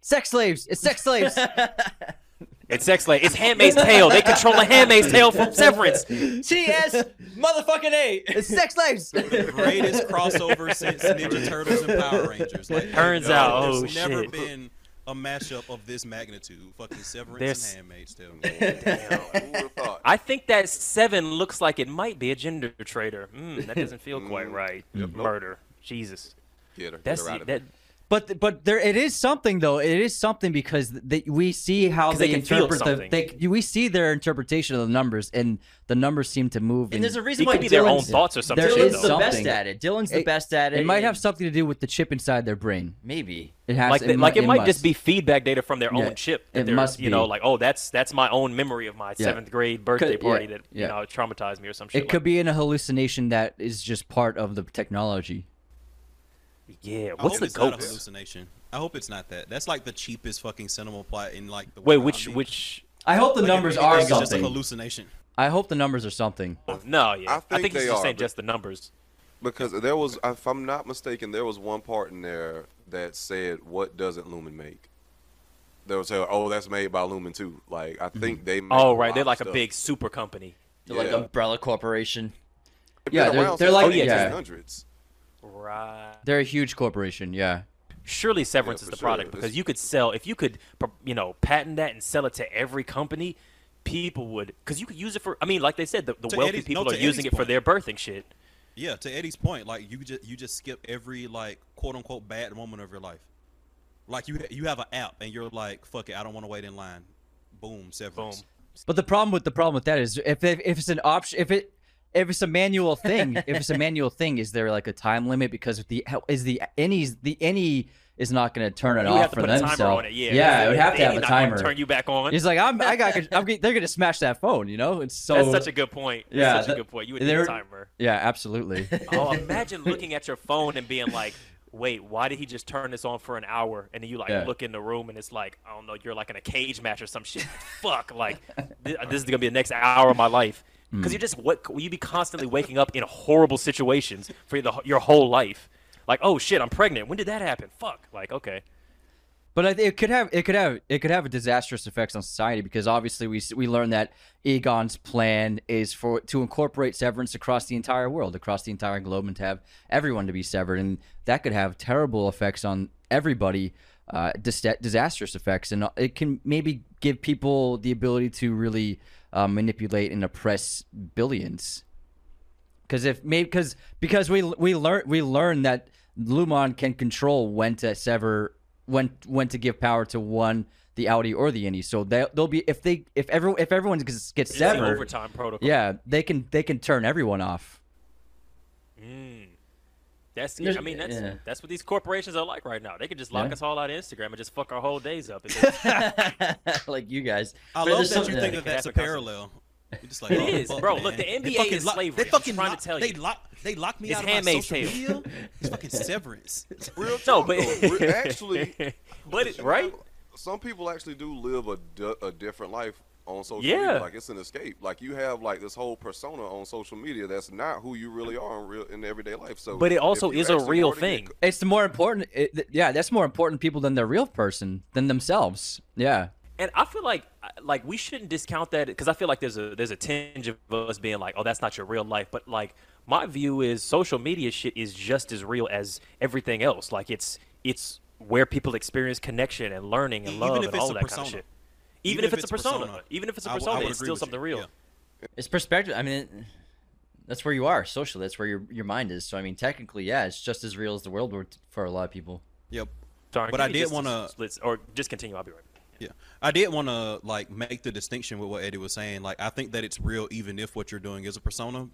sex slaves. It's sex slaves. It's sex slave. It's Handmaid's Tale. They control the Handmaid's Tale from Severance. TS motherfucking A. it's sex slaves. Greatest crossover since Ninja Turtles and Power Rangers. Like, Turns no, out, there's oh, never shit. been a mashup of this magnitude. Fucking Severance There's- and Handmaid's Tale. Damn, who thought? I think that seven looks like it might be a gender traitor. Mm, that doesn't feel quite Mm. right. Yep, nope. Murder. Jesus. Get her, get That's her out of that. There. But but there it is something though. It is something because they, we see how they, they can feel interpret the they we see their interpretation of the numbers and the numbers seem to move. And there's a reason It why could be their own thoughts or something. There Dylan's is the something. best at it. Dylan's the It- best at it. It might have something to do with the chip inside their brain. maybe. It has like it the- like mu- it might must. just be feedback data from their Yeah, own chip. that it they're, must You know, like oh, that's that's my own memory of my Yeah. seventh grade birthday Could- yeah, party that yeah. you know traumatized me or some shit. It could be in a hallucination that is just part of the technology. Like, yeah. I What's hope the it's not a hallucination. I hope it's not that. That's like the cheapest fucking cinema plot in like the Wait, world. which I mean, which? I hope the like, numbers are anything, it's just a something. hallucination. I hope the numbers are something. Oh, no, yeah. I think he's they just are, saying just the numbers. Because there was, if I'm not mistaken, there was one part in there that said, "What doesn't Lumon make?" They would say, "Oh, that's made by Lumon too." Like I mm-hmm. think they. Make Oh, right. They're of like a big super company. They're like Umbrella Corporation. They've Yeah, they're- they're like- oh, the yeah. 1800s. Right. They're a huge corporation. Yeah. Surely Severance Yeah, is the sure. product because It's- you could sell if you could, you know, patent that and sell it to every company. People would, because you could use it for. I mean, like they said, the, the wealthy Eddie's- people no, are using Eddie's it for their birthing shit. Yeah, to Eddie's point, like you just you just skip every like quote unquote bad moment of your life. Like you you have an app and you're like, fuck it, I don't want to wait in line. Boom, severance. Boom. severance. But the problem with the problem with that is if if, if it's an option if it if it's a manual thing if it's a manual thing is there like a time limit because if the is the any's the any is not going to turn it You off have to for put a timer themselves. on it. Yeah. yeah, it would have to have a timer. Turn you back on. He's like, I'm, I got, I'm, they're gonna smash that phone, you know. It's so. That's such a good point. That's Yeah, such that- a good point. You would need a timer. Yeah, absolutely. Oh, imagine looking at your phone and being like, "Wait, why did he just turn this on for an hour?" And then you like Yeah. look in the room and it's like, I don't know, you're like in a cage match or some shit. Fuck, like this, this is gonna be the next hour of my life Because mm. you just what you be constantly waking up in horrible situations for the, your whole life. Like, oh shit, I'm pregnant. When did that happen? Fuck. Like, okay. But I think it could have it could have it could have a disastrous effects on society because obviously we we learned that Eagan's plan is for to incorporate severance across the entire world, across the entire globe, and to have everyone to be severed, and that could have terrible effects on everybody, uh, dis- disastrous effects, and it can maybe give people the ability to really uh, manipulate and oppress billions. Because if maybe because because we we learn we learn that Lumon can control when to sever when when to give power to one the outie or the Innie. So they they'll be if they if everyone if everyone gets, gets severed, overtime protocol. yeah, they can they can turn everyone off. Mm. That's There's- I mean that's yeah. that's what these corporations are like right now. They could just lock Yeah. us all out of Instagram and just fuck our whole days up. Just- like you guys. I But love there's that you think yeah. that that's a It could happen parallel. You're just like, It oh, is, fuck, bro. man. Look, the They NBA fucking is lock- slavery. They I'm fucking trying to lock, tell they you. lock they lock me It's out of my social Tale. media. It's fucking severance. It's Real no, talk, but actually, but it, right? Some people actually do live a, a different life on social Yeah. media. Like it's an escape. Like you have like this whole persona on social media that's not who you really are in real in everyday life. So, But it also is a real thing. get- It's the more important. It, th- yeah, that's more important people than their real person than themselves. Yeah, And I feel like like we shouldn't discount that because I feel like there's a there's a tinge of us being like, oh, that's not your real life. But like my view is social media shit is just as real as everything else. Like it's it's where people experience connection and learning and Even love if and it's all a that kind persona. of shit. Even, if, it's, a persona. even if it's a persona, would it's still something you. real. Yeah. It's perspective. I mean, it, that's where you are socially. That's where your your mind is. So I mean, technically, yeah, it's just as real as the world were t- for a lot of people. Yep. Sorry, But I did wanna- split- or just continue. I'll be right. back. Yeah, I did want to like make the distinction with what Eddie was saying. Like, I think that it's real, even if what you're doing is a persona,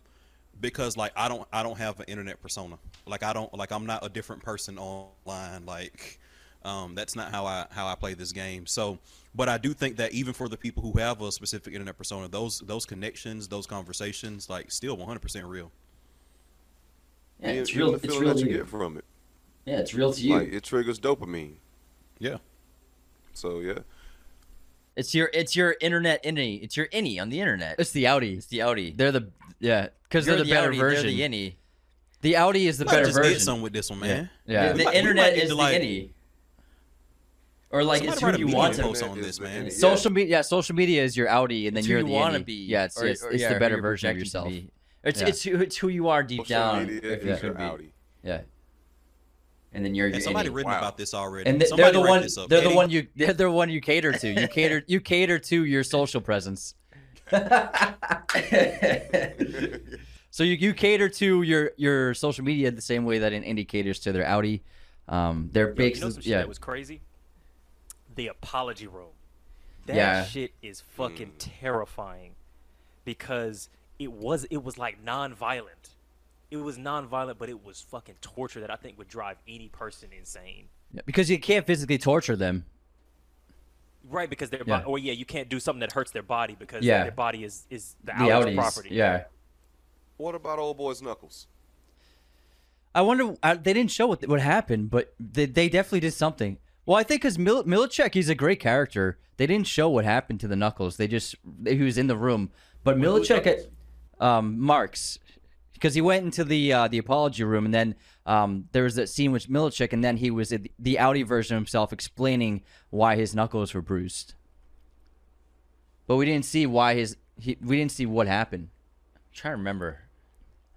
because like I don't, I don't have an internet persona. Like, I don't, like I'm not a different person online. Like, um, that's not how I how I play this game. So, but I do think that even for the people who have a specific internet persona, those those connections, those conversations, like, still 100% real. Yeah, and it's real. the It's real that to you you. get from it. Yeah, it's real to you. Like it triggers dopamine. Yeah. So yeah. it's your it's your internet innie. It's your innie on the internet. it's the outie. It's the outie. They're the yeah because they're the, better outie, version. They're the innie. The outie is the Might better just version. did something with this one, man. yeah. The, We the might- internet is to, the like- innie. Or like it's Somebody write who you want to post on this, man. internet. Social media, yeah, social media is your outie, and then It's you're who the you want to be. Yeah, it's or- it's, or, it's yeah, the better version of yourself. It's Yeah. it's who it's who you are deep Social down. media if you is could your be. outie. Yeah, and then you're And somebody and, written Wow. about this already. and they- they're Somebody the write one this up. they're the one you They're the one you cater to. You cater you cater to your social presence. So you, you cater to your your social media the same way that an innie caters to their outie. Um, their Yo, big you know some shit yeah. that was crazy? The apology room. That Yeah. shit is fucking mm. terrifying because it was it was like non-violent. It was non-violent, but it was fucking torture that I think would drive any person insane. because you can't physically torture them. Right, because their Yeah. body, or yeah, you can't do something that hurts their body because Yeah. their body is is the, The outie's outies, property. yeah. What about old boy's knuckles? I wonder. I, they didn't show what what happened, but they, they definitely did something. Well, I think because Mil- Milchick, he's a great character. They didn't show what happened to the Knuckles. They just he was in the room, but who's Milchick, um, Marks, because he went into the uh, the apology room, and then um, there was that scene with Milchick, and then he was in the outie version of himself explaining why his knuckles were bruised. But we didn't see why his he, we didn't see what happened. I'm trying to remember.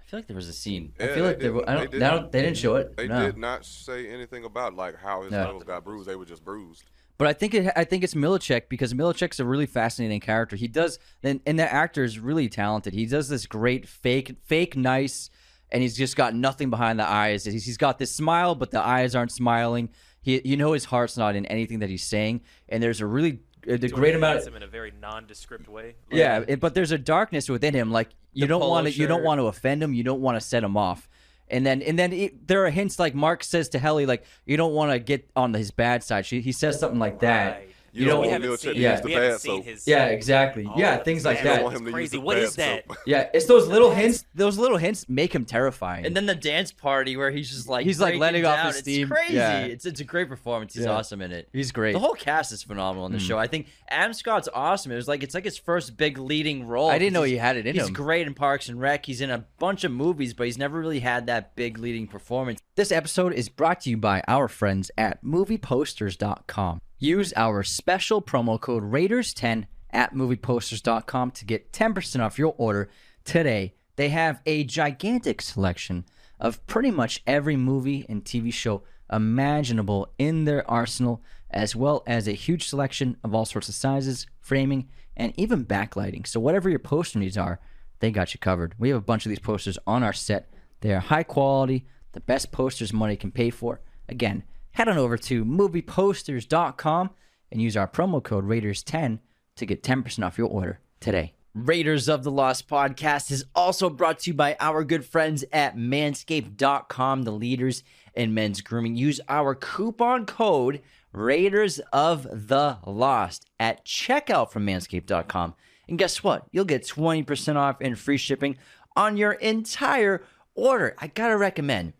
I feel like there was a scene. I feel like there. I they don't, didn't- they didn't show it. They no. did not say anything about like how his No. knuckles got bruised. They were just bruised. But I think it, I think it's Milchick because Milchick's a really fascinating character. He does, and, and that actor is really talented. He does this great fake, fake nice, and he's just got nothing behind the eyes. He's, he's got this smile, but the eyes aren't smiling. He, you know, his heart's not in anything that he's saying. And there's a really a To great amount. Of, him in a very nondescript way. yeah, it- but there's a darkness within him. Like you don't want to, you don't want to offend him. You don't want to set him off. And then, and then it, there are hints like Mark says to Helly, like you don't want to get on his bad side. She, he says something like that. Right. You You don't know, we want haven't Milchick to use yeah, the bad seen soap. his. Yeah, exactly. Oh, yeah, things like that. don't want him to use crazy. the What bad is that? soap. Yeah, it's those little hints. Those little hints make him terrifying. And then the dance party where he's just like He's, like, letting off his steam. It's crazy. Yeah. It's it's a great performance. He's Yeah. awesome in it. he's great. The whole cast is phenomenal in the hmm. show. I think Adam Scott's awesome. It was like it's like his first big leading role. I didn't know He's- he had it in He's him. great in Parks and Rec. He's in a bunch of movies, but he's never really had that big leading performance. This episode is brought to you by our friends at movieposters.com. Use our special promo code Raiders10 at movieposters.com to get 10% off your order today. They have a gigantic selection of pretty much every movie and TV show imaginable in their arsenal, as well as a huge selection of all sorts of sizes, framing, and even backlighting. So, whatever your poster needs are, they got you covered. We have a bunch of these posters on our set. They are high quality, the best posters money can pay for. Again, head on over to movieposters.com and use our promo code Raiders10 to get 10% off your order today. Raiders of the Lost podcast is also brought to you by our good friends at manscaped.com, the leaders in men's grooming. Use our coupon code Raiders of the Lost at checkout from manscaped.com. And guess what? You'll get 20% off and free shipping on your entire order. I gotta recommend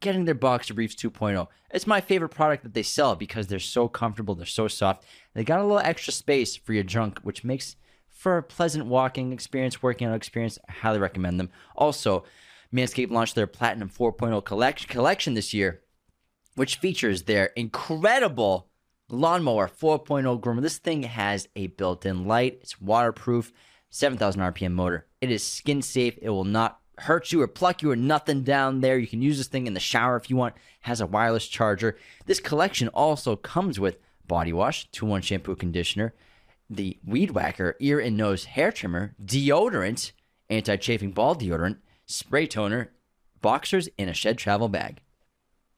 getting their Boxer Briefs 2.0. It's my favorite product that they sell because they're so comfortable, they're so soft. They got a little extra space for your junk, which makes for a pleasant walking experience, working out experience. I highly recommend them. Also, Manscaped launched their Platinum 4.0 collection, collection this year, which features their incredible lawnmower 4.0 groomer. This thing has a built-in light. It's waterproof, 7,000 RPM motor. It is skin safe. It will not hurt you or pluck you or nothing down there. You can use this thing in the shower if you want. Has a wireless charger. This collection also comes with body wash, 2-1 shampoo conditioner, the Weed Whacker ear and nose hair trimmer, deodorant, anti-chafing ball deodorant, spray toner, boxers, and a shed travel bag.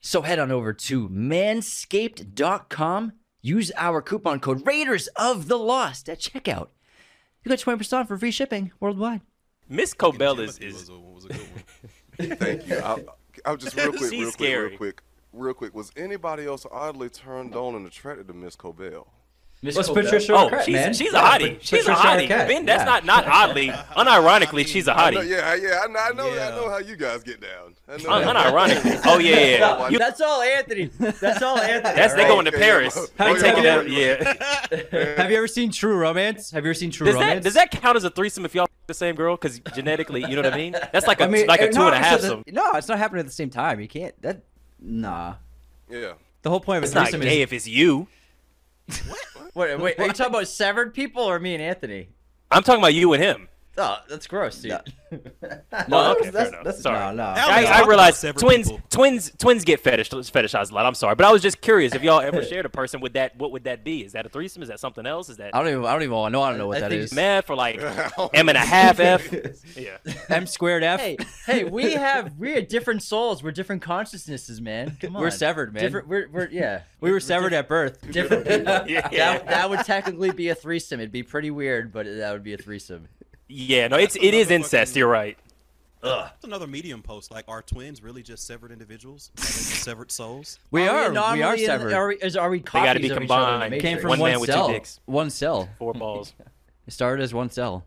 So head on over to manscaped.com. Use our coupon code Raiders of the Lost at checkout. You get 20% off for free shipping worldwide. Miss Cobel is, is was a, was a good one. Thank you. I, I'll just real quick, real quick, real quick, real quick. Was anybody else oddly turned on and attracted to Miss Cobel? Miss What's Cobel. Patricia Oh, Arquette, she's, man? she's a hottie. Pat- She's a hottie. Arquette, Ben, that's yeah. not not oddly. Unironically, she's a I know, hottie. yeah, yeah. I know, I know, I know how you guys get down. I know Un- unironically. Oh yeah, yeah. No, You- that's all Anthony. That's all Anthony. that's they all going to Paris. yeah. They taking yeah. that. Yeah. Have you ever seen True Romance? Have you ever seen True Does that Romance? does that count as a threesome if y'all the same girl? Because genetically, you know what I mean. That's like a I mean, like a two no, and a half. so the- No, it's not happening at the same time. You can't. That nah. Yeah. The whole point of It's a not threesome gay is if it's you. Wait, wait, are you talking about severed people or me and Anthony? I'm talking about you and him. Oh, that's gross, dude. No, oh, okay, fair that's, that's Sorry. no, no. Alex, I, talk I about realize twins, people. twins, twins get fetish, fetishized a lot. I'm sorry, but I was just curious if y'all ever shared a person with that. What would that be? Is that a threesome? Is that something else? Is that I don't even. I don't even want. No, I don't know what I that think is. math or like m and a half f? Yeah. M squared F. hey, hey, we have we are different souls. We're different consciousnesses, man. Come on. We're severed, man. Different. We're, we're yeah. we were severed at birth. different people. Yeah. That, that would technically be a threesome. It'd be pretty weird, but that would be a threesome. Yeah, no, it's it is another incest. fucking- You're right. That's another medium post. Like, are twins really just severed individuals? Are they just severed souls? We are. We anomaly are in- severed. Are we, is, are we They gotta be of each other combined. Matrix? Came from One one, man with two cell. dicks. One cell. Four balls. It started as one cell.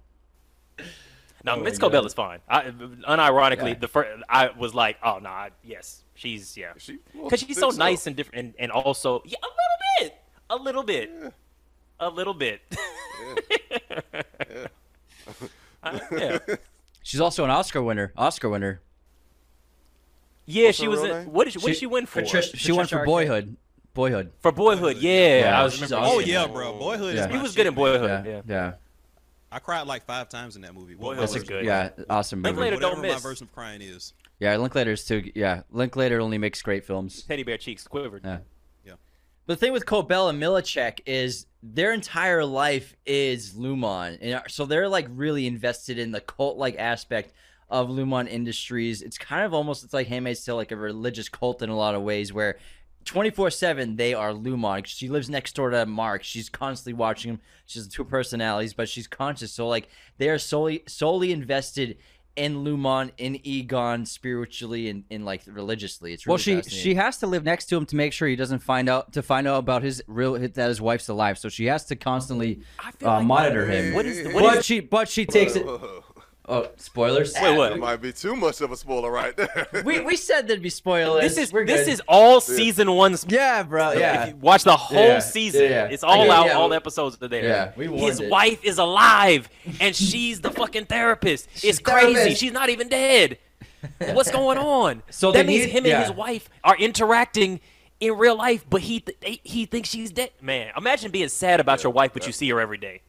No, Oh Miss Cobel is fine. I, unironically, Yeah. the first I was like, oh no, I, yes, she's yeah, She- well, because she's think so so. nice and different, and, and also yeah, a little bit, a little bit, a little bit. Uh, yeah. She's also an Oscar winner. Oscar winner. Yeah, What's she was. real In, name? what did she, what did She- she win for? Patricia- She won for Arquette. Boyhood. Boyhood. For Boyhood, yeah. Yeah, I was she's remember. awesome. Oh seeing yeah, bro. Boyhood Yeah. is He my was shit. good in Boyhood. Yeah. Yeah. Yeah. I cried like five times in that movie. Boyhood Boyhood was was good. Yeah. Awesome movie. Linklater Whatever don't my miss. version of crying is. Yeah. Linklater's too. Yeah. Linklater only makes great films. Teddy bear cheeks quivered. Yeah. The thing with Cobel and Milchick is their entire life is Lumon, and uh, so they're like really invested in the cult-like aspect of Lumon Industries. It's kind of almost it's like Handmaid's Tale, like a religious cult in a lot of ways, where 24/7 they are Lumon. She lives next door to Mark. She's constantly watching him. She has two personalities, but she's conscious. So like they are solely solely invested in Lumon, in Eagan, spiritually and in like religiously. It's really Well, she she has to live next to him to make sure he doesn't find out to find out about his real that his wife's alive. So she has to constantly I feel uh, like- monitor him. What is the, but what is she but she takes it. Whoa. Oh, spoilers. wait what? That might be too much of a spoiler right there. we we said there'd be spoilers. This is We're this good. is all season one. sp- Yeah, bro. If Yeah. you watch the whole Yeah, season. yeah, yeah. It's all Yeah, out. yeah. All the episodes are there. Yeah, we His warned it. wife is alive, and she's the fucking therapist. It's crazy. therapist. She's not even dead. What's going on? So that means need- him yeah. and his wife are interacting in real life, but he th- he thinks she's dead. Man, imagine being sad about your wife, but you see her every day.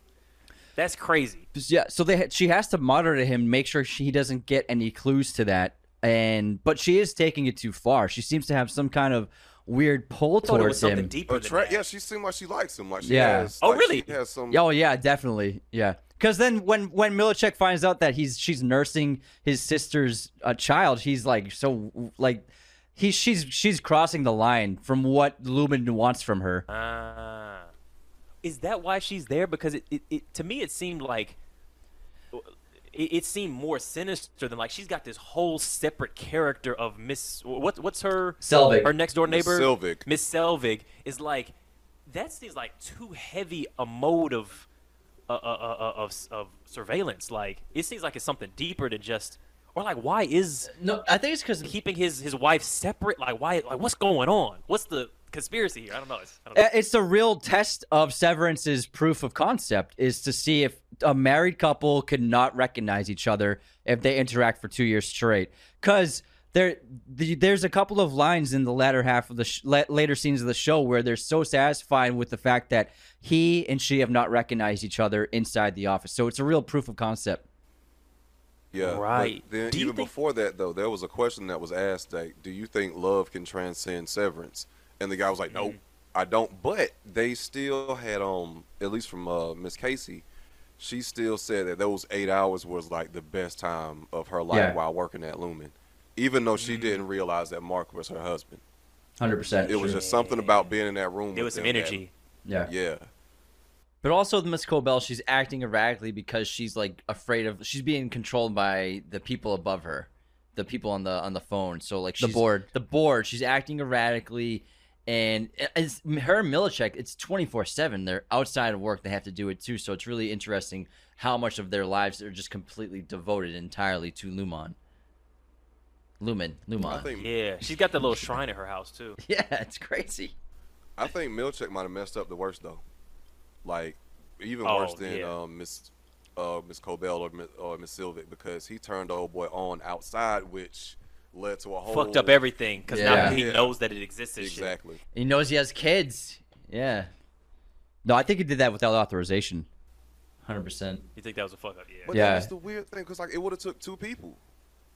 That's crazy. Yeah. So they she has to monitor him, make sure she doesn't get any clues to that. And but she is taking it too far. She seems to have some kind of weird pull I thought it was towards him. deeper than yeah, she seemed like she likes him. Like she Yeah. has, Oh, like, really? She has some. Oh yeah, definitely. Yeah. Because then when when Milchick finds out that he's she's nursing his sister's uh, child, he's like so like he she's she's crossing the line from what Lumon wants from her. Ah. is that why she's there? Because it, it, it to me it seemed like it, it seemed more sinister than like she's got this whole separate character of Miss what what's her Selvig. her next door Miss neighbor Selvig. Miss Selvig is like that seems like too heavy a mode of uh, uh, uh, uh, of of surveillance. Like it seems like it's something deeper than just or like why is no. I think it's because keeping his his wife separate? Like why? Like what's going on? What's the conspiracy here? I don't know. It's, I don't know. It's the real test of Severance's proof of concept is to see if a married couple could not recognize each other if they interact for two years straight. Because there, the, there's a couple of lines in the latter half of the sh- la- later scenes of the show where they're so satisfied with the fact that he and she have not recognized each other inside the office. So it's a real proof of concept. Yeah, but Right. Then Do even think- before that, though, there was a question that was asked like, "Do you think love can transcend severance?" And the guy was like, "Nope, Mm. I don't." But they still had, um, at least from uh, Miss Casey, she still said that those eight hours was like the best time of her life Yeah. while working at Lumon, even though she didn't realize that Mark was her husband. Hundred percent. It was just something about being in that room. There with was some them that- energy. yeah. Yeah, But also, Miss Cobel, she's acting erratically because she's like afraid of. She's being controlled by the people above her, the people on the on the phone. So like The board. the board. She's acting erratically, and it's her and Milchick. It's twenty four seven. They're outside of work. They have to do it too. So it's really interesting how much of their lives are just completely devoted entirely to Lumon. Lumen, I Lumon. think Yeah, she's got that little shrine at her house too. Yeah, it's crazy. I think Milchick might have messed up the worst though, like even Oh, worse than yeah. um, Miss uh, Miss Cobel or Miss, or Miss Selvig because he turned the old boy on outside, which led to a whole Fucked up everything because now Yeah. he Yeah. knows that it exists. and shit. Exactly. He knows he has kids. Yeah. No, I think he did that without authorization. Hundred percent. You think that was a fuck up? Yeah. But Yeah. that's the weird thing because like it would have took two people.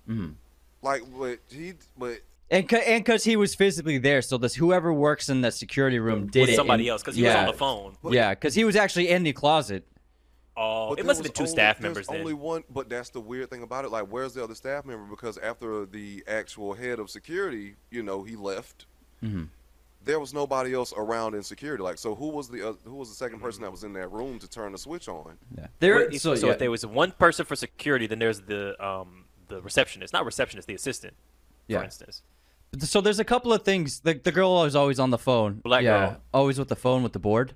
Mhm. Like, but he, but And c- and because he was physically there, so this whoever works in the security room did With it. somebody and- else because he yeah, was on the phone. Yeah, because he was actually in the closet. Oh, But it must have been two only- staff there's members then. Only one, but that's the weird thing about it. Like, where's the other staff member? Because after the actual head of security, you know, he left. Mm-hmm. There was nobody else around in security. Like, so who was the uh, who was the second person that was in that room to turn the switch on? Yeah, there. Wait, so, so yeah. if there was one person for security, then there's the um the receptionist, not receptionist, the assistant, yeah. for instance. So there's a couple of things. The the girl is always on the phone. Black yeah, girl. always with the phone with the board.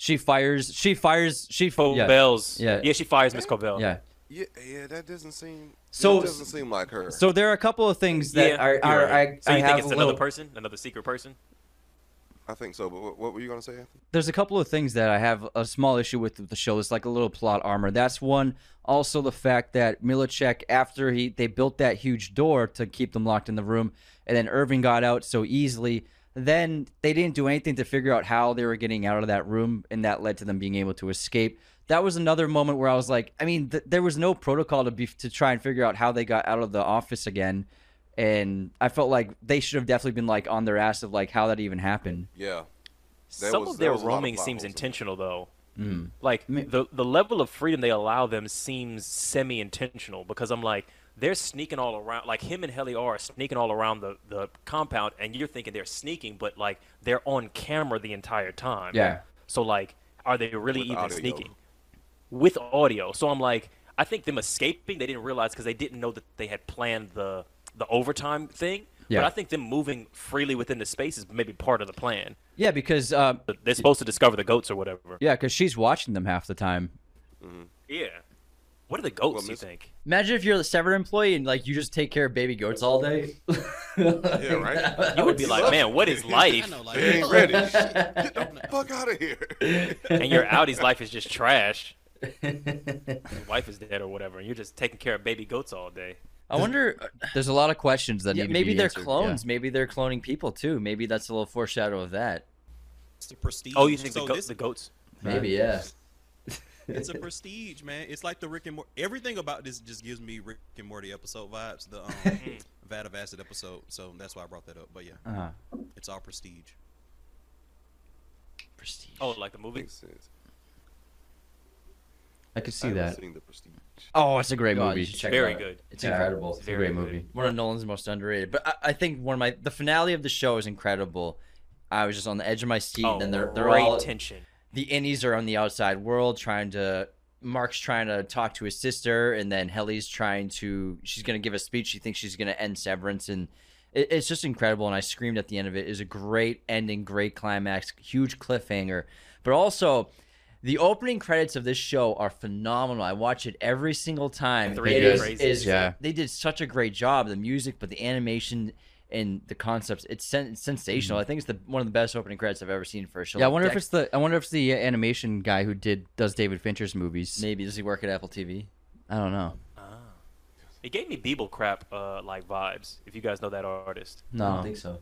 She fires. She fires. She Fo yeah. Bells. Yeah. yeah, she fires Miss Cobel. Yeah. Yeah, yeah, that doesn't seem. So- So doesn't seem like her. So there are a couple of things that yeah. are, you're right. I, so I you have think it's another little- person, another secret person? I think so. But what, what were you gonna say? Anthony? there's a couple of things that I have a small issue with with the show. It's like a little plot armor. That's one. Also, the fact that Milchick, after he they built that huge door to keep them locked in the room, and then Irving got out so easily. Then they didn't do anything to figure out how they were getting out of that room, and that led to them being able to escape. That was another moment where I was like, I mean, th- there was no protocol to be to try and figure out how they got out of the office again, and I felt like they should have definitely been like on their ass of like how that even happened. Yeah. Some was- of their was a of roaming seems holes in intentional, though. Mm. Like I mean- the the level of freedom they allow them seems semi-intentional because I'm like they're sneaking all around. Like him and Helly are sneaking all around the the compound, and you're thinking they're sneaking, but like they're on camera the entire time. Yeah. So like, are they really With even audio. sneaking with audio? So I'm like, I think them escaping they didn't realize because they didn't know that they had planned the the overtime thing. Yeah. But I think them moving freely within the space is maybe part of the plan. Yeah, because uh, They're supposed to discover the goats or whatever. yeah, because she's watching them half the time. Yeah. What are the goats? Well, you think? Imagine if you're a Severed employee and like you just take care of baby goats all day. Yeah, right. You would be like, man, what is life? I know, like, They ain't ready. Get the fuck out of here. and your Audi's life is just trash. Your wife is dead or whatever, and you're just taking care of baby goats all day. I wonder. There's a lot of questions that Yeah, need to maybe be they're answered, clones. yeah. Maybe they're cloning people too. Maybe that's a little foreshadow of that. it's the prestige. Oh, you think so the, go- this- the goats? Maybe yeah. It's a prestige, man. It's like the Rick and Morty. Everything about this just gives me Rick and Morty episode vibes. The um, Vat of Acid episode. So that's why I brought that up. But yeah, Uh-huh. it's all prestige. Prestige. Oh, like the movie? Makes sense. I could see haven't that. Seen the Prestige. Oh, it's a great God, movie. check Very it good. It's Yeah. incredible. It's a Very great good. movie. One of Nolan's most underrated. But I, I think one of my the finale of the show is incredible. I was just on the edge of my seat, Oh, and they're they're great all tension. The innies are on the outside world trying to. Mark's trying to talk to his sister, and then Helly's trying to. She's gonna give a speech. She thinks she's gonna end Severance, and it, it's just incredible. And I screamed at the end of it. It is a great ending, great climax, huge cliffhanger, but also. The opening credits of this show are phenomenal. I watch it every single time. Three It is is- crazy. is- Yeah. they did such a great job. The music, but the animation and the concepts, it's, sen- it's sensational. I think it's the one of the best opening credits I've ever seen for a show. Yeah, I like wonder if Dex- it's the I wonder if it's the animation guy who did does David Fincher's movies. maybe does he work at Apple TV? I don't know. It gave me Beeple crap uh, like vibes. If you guys know that artist, No, I don't think so.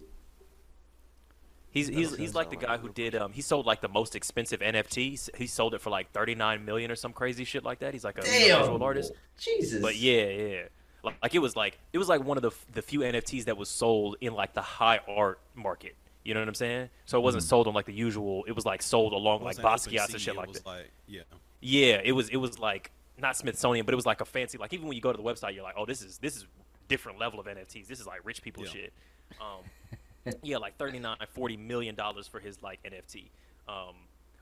he's he's, he's like the guy who did um he sold like the most expensive NFTs. He sold it for like 39 million or some crazy shit like that. He's like a visual artist. Jesus. But yeah, yeah. Like, like it was like it was like one of the the few NFTs that was sold in like the high art market. You know what I'm saying? So it wasn't sold on like the usual. It was like sold along like OpenSea, and shit it like that. Like, yeah. Yeah, it was it was like not Smithsonian, but it was like a fancy like even when you go to the website, you're like, oh, this is this is different level of NFTs. This is like rich people Yeah. shit. Um, yeah, like 39, 40 million dollars for his like NFT. Um,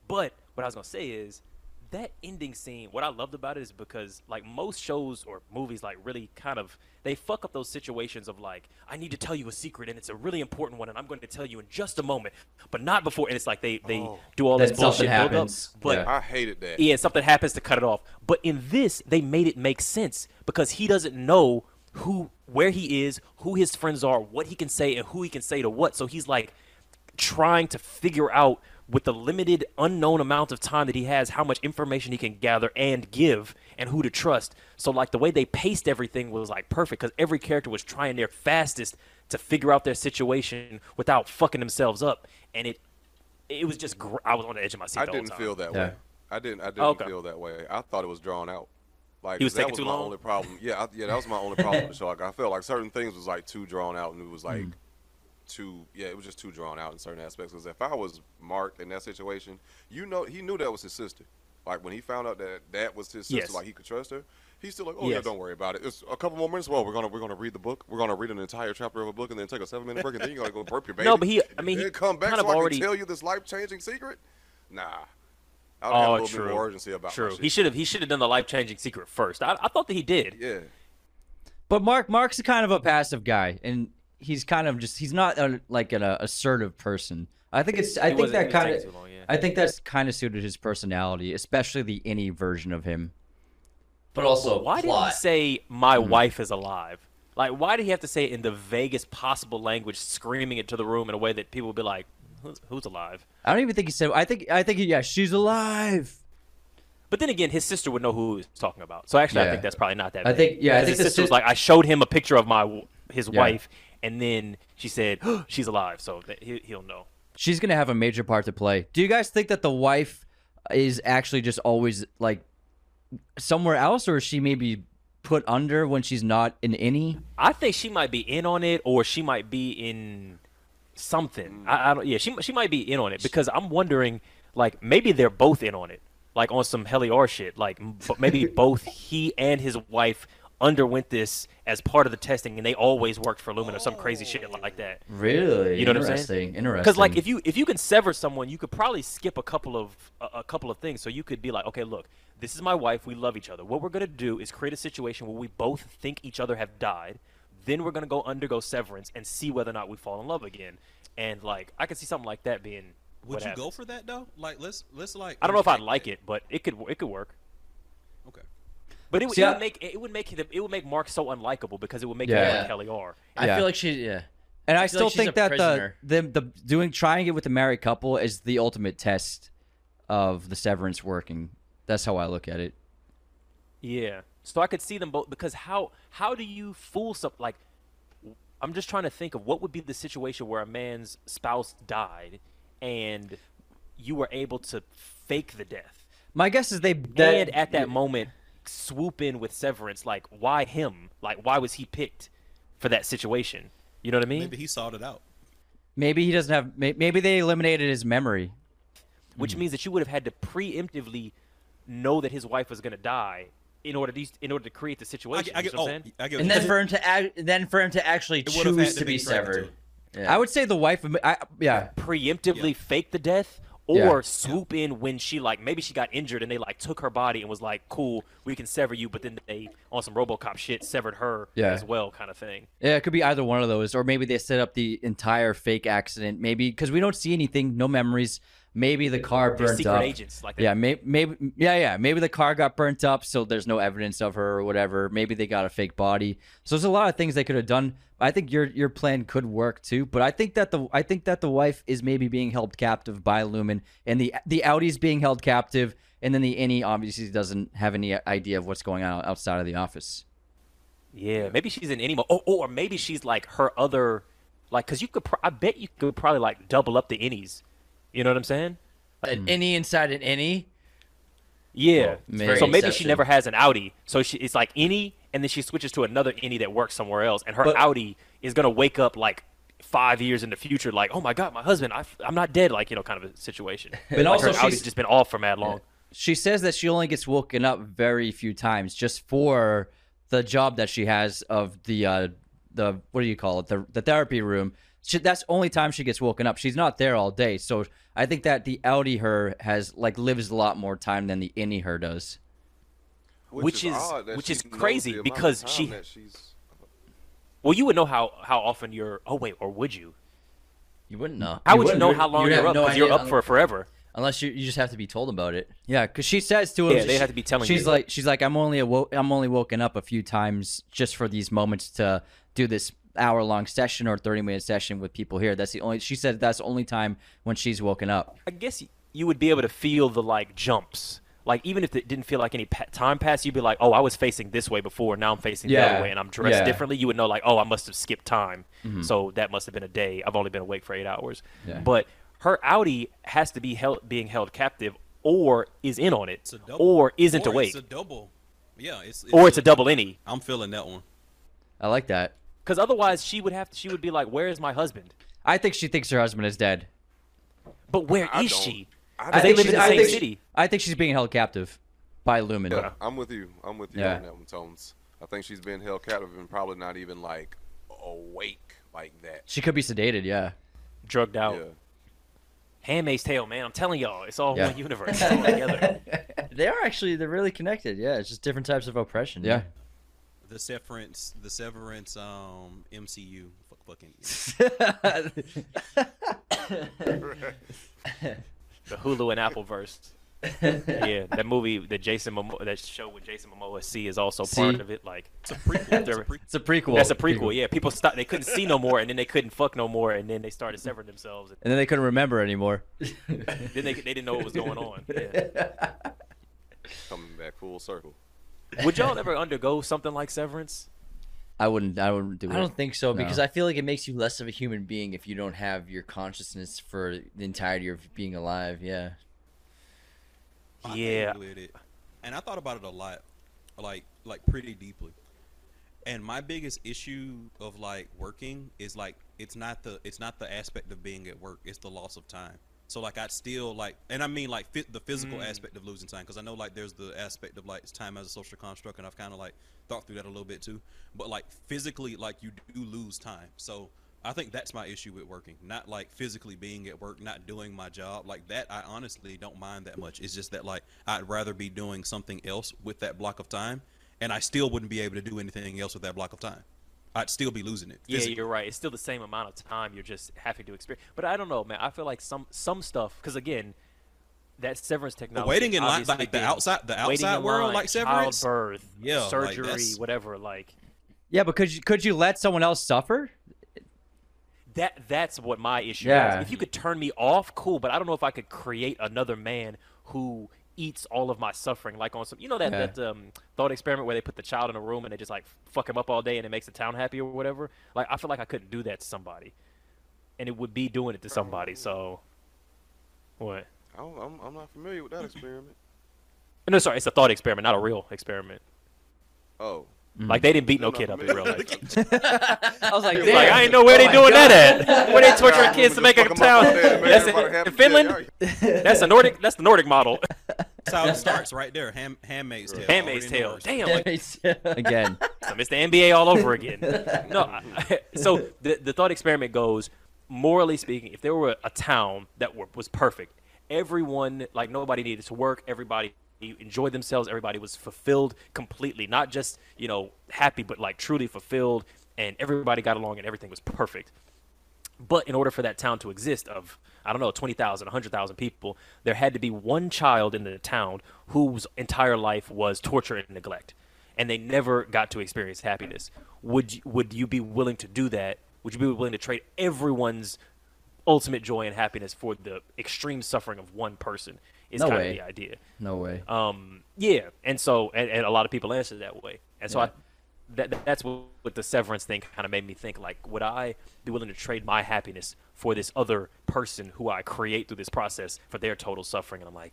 but what I was gonna say is that ending scene. What I loved about it is because like most shows or movies, like really kind of they fuck up those situations of like I need to tell you a secret and it's a really important one and I'm going to tell you in just a moment, but not before. And it's like they they Oh. do all Then this bullshit something build up, happens. but Yeah. I hated that. yeah, something happens to cut it off. But in this, they made it make sense because he doesn't know who, where he is, who his friends are, what he can say, and who he can say to what. So he's like trying to figure out with the limited unknown amount of time that he has how much information he can gather and give and who to trust so like the way they paced everything was like perfect because every character was trying their fastest to figure out their situation without fucking themselves up and it it was just gr- i was on the edge of my seat I the didn't time. feel that Yeah. way. I didn't. I didn't Okay. feel that way. I thought it was drawn out. Like He was that was too my long? only problem. Yeah, I, yeah, that was my only problem with the. Like I felt like certain things was like too drawn out, and it was like Mm. Too. Yeah, it was just too drawn out in certain aspects. Because if I was Mark in that situation, you know, he knew that was his sister. Like when he found out that that was his sister, Yes. like he could trust her. He's still like, oh yeah, don't worry about it. It's a couple more minutes. Well, we're gonna we're gonna read the book. We're gonna read an entire chapter of a book, and then take a seven minute break, and then you're gonna go burp your baby. No, but he- I mean, then he come back kind so of I already- can tell you this life changing secret. Nah, I would have a Oh, little true. bit more urgency about True. He should have. He should have done the life changing secret first. I, I thought that he did. Yeah. But Mark Mark's kind of a passive guy, and he's kind of just he's not a, like an uh, assertive person. I think it's I He think that kind of long, yeah. I think that's kind of suited his personality, especially the innie version of him. But also, Why did he say my Mm-hmm. wife is alive? Like, why did he have to say it in the vaguest possible language, screaming it to the room in a way that people would be like, "Who's, who's alive?" I don't even think he said. I think I think yeah, she's alive. But then again, his sister would know who he's talking about. So actually, I think that's probably not that. I think- yeah, I think his the sister was like, I showed him a picture of my his Yeah. wife, and then she said she's alive, so that he, he'll know. She's gonna have a major part to play. Do you guys think that the wife is actually just always like somewhere else, or is she maybe put under when she's not in innie? I think she might be in on it, or she might be in something. I, I don't. Yeah, she she might be in on it because I'm wondering, like maybe they're both in on it, like on some Helior shit. Like maybe both he and his wife underwent this as part of the testing, and they always worked for Lumon or some crazy shit oh. like that. Really? You know what I'm saying? interesting. Interesting. Because like if you if you can sever someone, you could probably skip a couple of a, a couple of things. So you could be like, okay, look, this is my wife. We love each other. What we're gonna do is create a situation where we both think each other have died. Then we're gonna go undergo severance and see whether or not we fall in love again. And like I could see something like that being. Would what you happens. go for that though? Like let's let's like. I don't know if I'd like it, but it could it could work. Okay. But it, would- See, it I- would make it would make it, it would make Mark so unlikable because it would make Yeah. him like Helly R. I Yeah. feel like she, yeah. And I, I still like think that the, prisoner. the the doing trying it with a married couple is the ultimate test of the severance working. That's how I look at it. Yeah. So I could see them both because how how do you fool some like I'm just trying to think of what would be the situation where a man's spouse died and you were able to fake the death. My guess is they and at that moment swoop in with severance like why him? Like why was he picked for that situation? You know what I mean? Maybe he sought it out. maybe he doesn't have. Maybe they eliminated his memory. Which Hmm. means that you would have had to preemptively know that his wife was going to die in order to in order to create the I situation. get, I you get, what oh, I'm saying? I get And then for him to act, then for him to actually It would've had choose to to be be severed. to. Yeah. I would say the wife. I, yeah. preemptively fake the death Yeah. or swoop in when she like maybe she got injured and they like took her body and was like cool we can sever you but then they on some robocop shit severed her Yeah. as well kind of thing Yeah, it could be either one of those, or maybe they set up the entire fake accident. Maybe because we don't see anything, no memories. Maybe the car burnt secret up. agents like. Yeah, maybe, maybe, yeah, yeah. Maybe the car got burnt up, so there's no evidence of her or whatever. Maybe they got a fake body. So there's a lot of things they could have done. I think your your plan could work too, but I think that the I think that the wife is maybe being held captive by Lumon, and the the outie's being held captive, and then the Innie obviously doesn't have innie idea of what's going on outside of the office. yeah maybe she's in any oh, or maybe she's like her other like because you could pro- i bet you could probably like double up the innies you know what i'm saying? An innie inside an innie. yeah. Maybe. so maybe she never has an outie. So she it's like innie, and then she switches to another innie that works somewhere else. And her But- outie is gonna wake up like five years in the future like oh my god my husband I, i'm not dead like you know kind of a situation. But like also her outie's she's- just been off for mad long. She says that she only gets woken up very few times, just for the job that she has of the uh, the what do you call it? The the therapy room. She, that's the only time she gets woken up. She's not there all day, so I think that the outie her has like lives a lot more time than the innie her does. Which is- odd that which is crazy the amount of because she- well you would know how how often you're oh wait or would you You wouldn't know. how would you wouldn't. know how long You'd you're have up no because you're up for forever unless you you just have to be told about it. Yeah, because she says to him, Yeah, they she- have to be telling She's you. like, she's like, I'm only awo- I'm only woken up a few times just for these moments to do this hour long session or 30 minute session with people here. That's the only. She said that's the only time when she's woken up. I guess you would be able to feel the like jumps. Like even if it didn't feel like innie pa- time passed, you'd be like, "Oh, I was facing this way before. Now I'm facing the other way, and I'm dressed Yeah. differently." You would know, like, "Oh, I must have skipped time, mm-hmm. so that must have been a day. I've only been awake for eight hours." Yeah. But her outie has to be held being held captive, or is in on it, It's a double. or isn't or awake, It's a double. Yeah, it's, or it's a double any. I'm feeling that one. I like that. Because otherwise, she would have. to, She would be like, "Where is my husband?" I think she thinks her husband is dead. But where is I don't. she? I they think live in she's- the I same think city. I think she's being held captive by Lumon. Yeah, I'm with you. I'm with you Yeah. on that one, Tones. I think she's been held captive and probably not even like awake like that. She could be sedated. Yeah. Drugged out. Yeah. Handmaid's Tale, man. I'm telling y'all, it's all Yeah. one universe. It's all together. They are actually they're really connected. Yeah, it's just different types of oppression. Yeah. The Severance, the Severance, um, MCU. Fuck, fucking. The Hulu and Apple verse. yeah, that movie, the Jason Momoa, that show with Jason Momoa, See is also part of it. Like It's a prequel. It's a They're- prequel. It's a prequel. that's a prequel. Yeah, people stopped. They couldn't see no more, and then they couldn't fuck no more, and then they started severing themselves. And then they couldn't remember anymore. then they they didn't know what was going on. Yeah. Coming back full circle. Would y'all ever undergo something like severance? I wouldn't. I wouldn't do it. I don't think so because No. I feel like it makes you less of a human being if you don't have your consciousness for the entirety of being alive. Yeah. Yeah. think it. And I thought about it a lot, like like pretty deeply. And my biggest issue of like working is like it's not the it's not the aspect of being at work, it's the loss of time. So like I'd still like, and I mean like fit the physical mm. aspect of losing time because I know like there's the aspect of like it's time as a social construct, and I've kind of like thought through that a little bit too. But like physically, like you do lose time. So I think that's my issue with working, not like physically being at work, not doing my job like that. I honestly don't mind that much. It's just that like I'd rather be doing something else with that block of time, and I still wouldn't be able to do anything else with that block of time. I'd still be losing it. Yeah, you're right. It's still the same amount of time. You're just having to experience. But I don't know, man. I feel like some some stuff because again, that severance technology. waiting in line- like the outside- the outside world, line, like severance? childbirth, Yeah, surgery, that's- whatever. Like Yeah, but could you could you let someone else suffer? that. That's what my issue Yeah. is. If you could turn me off, cool. But I don't know if I could create another man who eats all of my suffering, like on some, you know that Yeah. that um, thought experiment where they put the child in a room and they just like fuck him up all day and it makes the town happy or whatever. Like I feel like I couldn't do that to somebody, and it would be doing it to somebody. So, what? I don't, I'm, I'm not familiar with that experiment. No, sorry, it's a thought experiment, not a real experiment. Oh, Mm. Like they didn't beat no I'm not kid up in real life. I was like, It's like I ain't know where they oh doing that at. Where they torturing kids to make a fuck 'em up town? there That's everybody in, in Finland. That's a Nordic. That's the Nordic model. That's how it starts right there. Hand, handmaid's tale. Handmaid's Tale. knows. Damn, like, again. So it's the NBA all over again. No, I, so the the thought experiment goes, morally speaking, if there were a town that were, was perfect, everyone like nobody needed to work, everybody enjoyed themselves, everybody was fulfilled completely, not just you know happy, but like truly fulfilled, and everybody got along and everything was perfect. But in order for that town to exist, of I don't know, 20,000, 100,000 people, there had to be one child in the town whose entire life was torture and neglect, and they never got to experience happiness. Would you, would you be willing to do that? Would you be willing to trade everyone's ultimate joy and happiness for the extreme suffering of one person? Is No kind way. of the idea. No way. Um, yeah, and so and, and a lot of people answer that way, and so Yeah. I, that that's what, what the severance thing kind of made me think. Like, would I be willing to trade my happiness for this other person who I create through this process for their total suffering? And I'm like,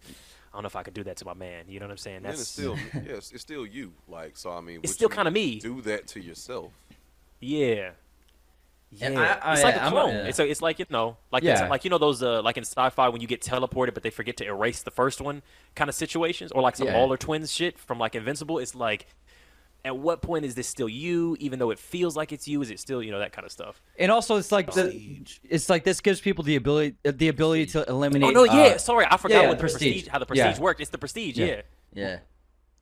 I don't know if I could do that to my man. You know what I'm saying? And then it's still, yes, it's still you. Like, so I mean, It's would still kinda me. Do that to yourself. yeah. Yeah, And I- I- it's like a I'm- clone. yeah. It's a, it's like you know, like Yeah. it's like you know those uh, like in sci-fi when you get teleported but they forget to erase the first one kind of situations, or like some Yeah. Mauler twins shit from like Invincible. It's like, at what point is this still you? Even though it feels like it's you, is it still you know that kind of stuff? And also, it's like the, it's like this gives people the ability the ability to eliminate. Oh no, yeah, uh, sorry, I forgot yeah, what the Prestige. prestige, how the Yeah. prestige worked. It's the prestige, Yeah. yeah.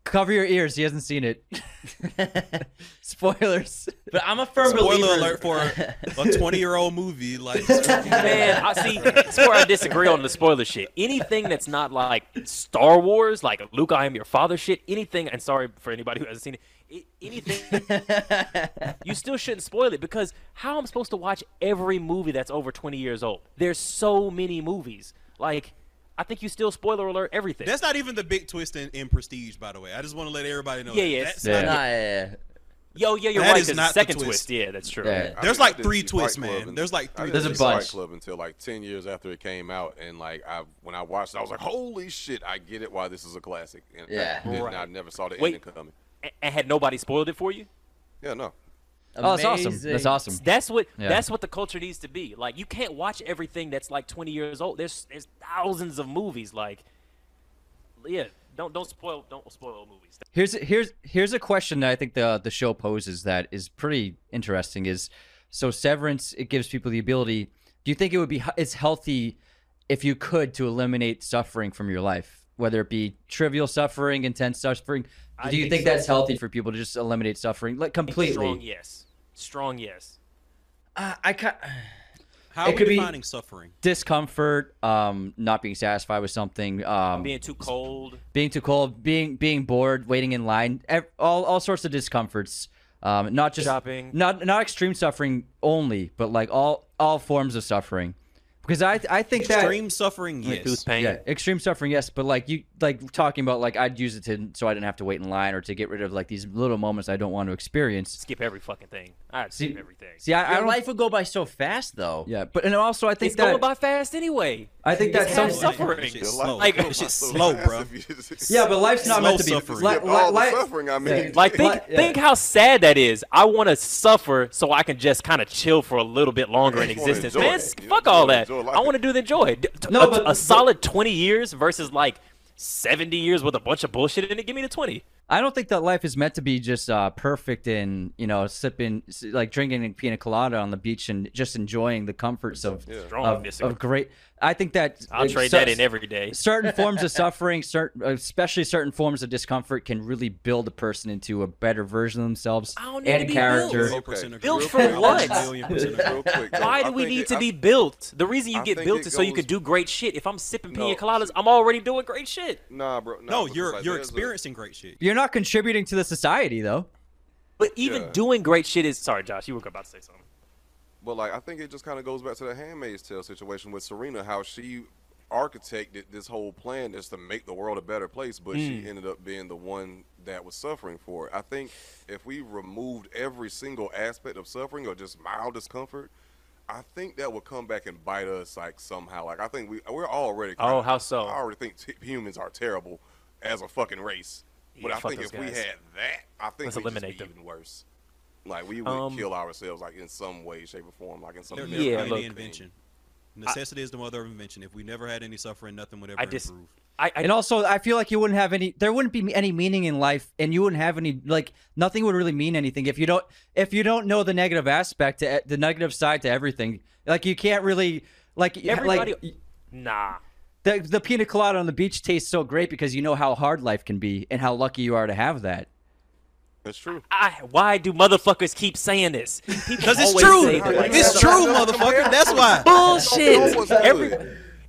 Yeah. cover your ears. He hasn't seen it. Spoilers. But I'm a firm believer. Spoiler believer. alert for a 20 year old movie. Like, Man, I see. That's where I disagree on the spoiler shit. Anything that's not like Star Wars, like Luke, I am your father shit. Anything, and sorry for anybody who hasn't seen it. Anything, you still shouldn't spoil it because how I'm supposed to watch every movie that's over 20 years old? There's so many movies. Like, I think you still spoiler alert everything. that's not even the big twist in, in Prestige, by the way. I just want to let everybody know. Yeah, that. yeah, That's Yeah. not Nah, yeah, yeah. Yo, yeah, you're That right. is 'cause not the second twist. twist. Yeah, that's true. Yeah. There's mean, like three twists, man. and- There's like I three didn't There's a bunch. Fight Club until like ten years after it came out, and like I when I watched, it, I was like, "Holy shit! I get it why this is a classic." And Yeah. I, didn't- Right. I never saw the Wait. ending coming. And had nobody spoiled it for you? Yeah, no. Oh, that's awesome. That's awesome. That's what Yeah. that's what the culture needs to be. Like you can't watch everything that's like 20 years old. There's there's thousands of movies. Like, yeah, don't don't spoil don't spoil movies. Here's here's here's a question that I think the the show poses that is pretty interesting. Is so Severance it gives people the ability. Do you think it would be it's healthy if you could to eliminate suffering from your life, whether it be trivial suffering, intense suffering? I Do you think think so. that's healthy for people to just eliminate suffering like completely? Strong yes. Strong yes. Uh, I ca- How It are could we be- suffering? Discomfort, um, not being satisfied with something, um, Being too cold. being too cold, being being bored, waiting in line, all all sorts of discomforts. Um, not just Shopping. not not extreme suffering only, but like all all forms of suffering. Because I I think that Extreme suffering, Like yes. tooth pain. yeah, extreme suffering, yes, but like you like talking about like I'd use it to so I didn't have to wait in line or to get rid of like these little moments I don't want to experience. Skip every fucking thing. I'd See- skip everything. See, I, I your don't. life would go by so fast, though. yeah, but and also I think that. It's that going by fast anyway. I think that's some suffering. That slow. Like- goes that shit's by so slow, bro. if you just- yeah, but life's not Slow meant to be. suffering. li- li- all li- suffering. I mean, Yeah. Like think yeah. think how sad that is. I want to suffer so I can just kind of chill for a little bit longer in existence. Man, it. fuck all that. I want to do the joy. No, a, but- a solid 20 years versus like 70 years with a bunch of bullshit in it. Give me the 20. I don't think that life is meant to be just uh, perfect and you know sipping like drinking a pina colada on the beach and just enjoying the comforts of Strong of, disagree. of great. I think that I'll uh, trade cer- that in every day. certain forms of suffering, certain especially certain forms of discomfort, can really build a person into a better version of themselves I don't need and to be character. built. Million percent agree. Built for what? Million percent agree. Real quick, though, Why do we need it- to I- be built? The reason you I get think built it is so you goes- can do great shit. If I'm sipping pina No. coladas, I'm already doing great shit. Nah, bro. Nah, No, you're like, you're there's a- experiencing great shit. You're not contributing to the society though. But even Yeah. doing great shit is sorry, Josh. You were about to say something. But like, I think it just kind of goes back to the Handmaid's Tale situation with Serena, how she architected this whole plan is to make the world a better place, but she mm. ended up being the one that was suffering for it. I think if we removed every single aspect of suffering or just mild discomfort, I think that would come back and bite us like somehow. Like I think we we're already. Oh, kinda- how so? I already think t- humans are terrible as a fucking race. But Yeah, I think those if we had that, I think Let's we'd eliminate be them. even worse. Like we would Um, kill ourselves, like in some way, shape, or form, like in some. There Yeah, never different be look- any invention. Necessity is the mother of invention. If we never had any suffering, nothing would ever I dis- improve. I, I And also, I feel like you wouldn't have any. There wouldn't be any meaning in life, and you wouldn't have any like nothing would really mean anything if you don't if you don't know the negative aspect, to, the negative side to everything. Like you can't really like everybody. like nah. The the pina colada on the beach tastes so great because you know how hard life can be and how lucky you are to have that. That's true. I, why do motherfuckers keep saying this? Because it's true. like, It's true, motherfucker. That's why. Bullshit. Every,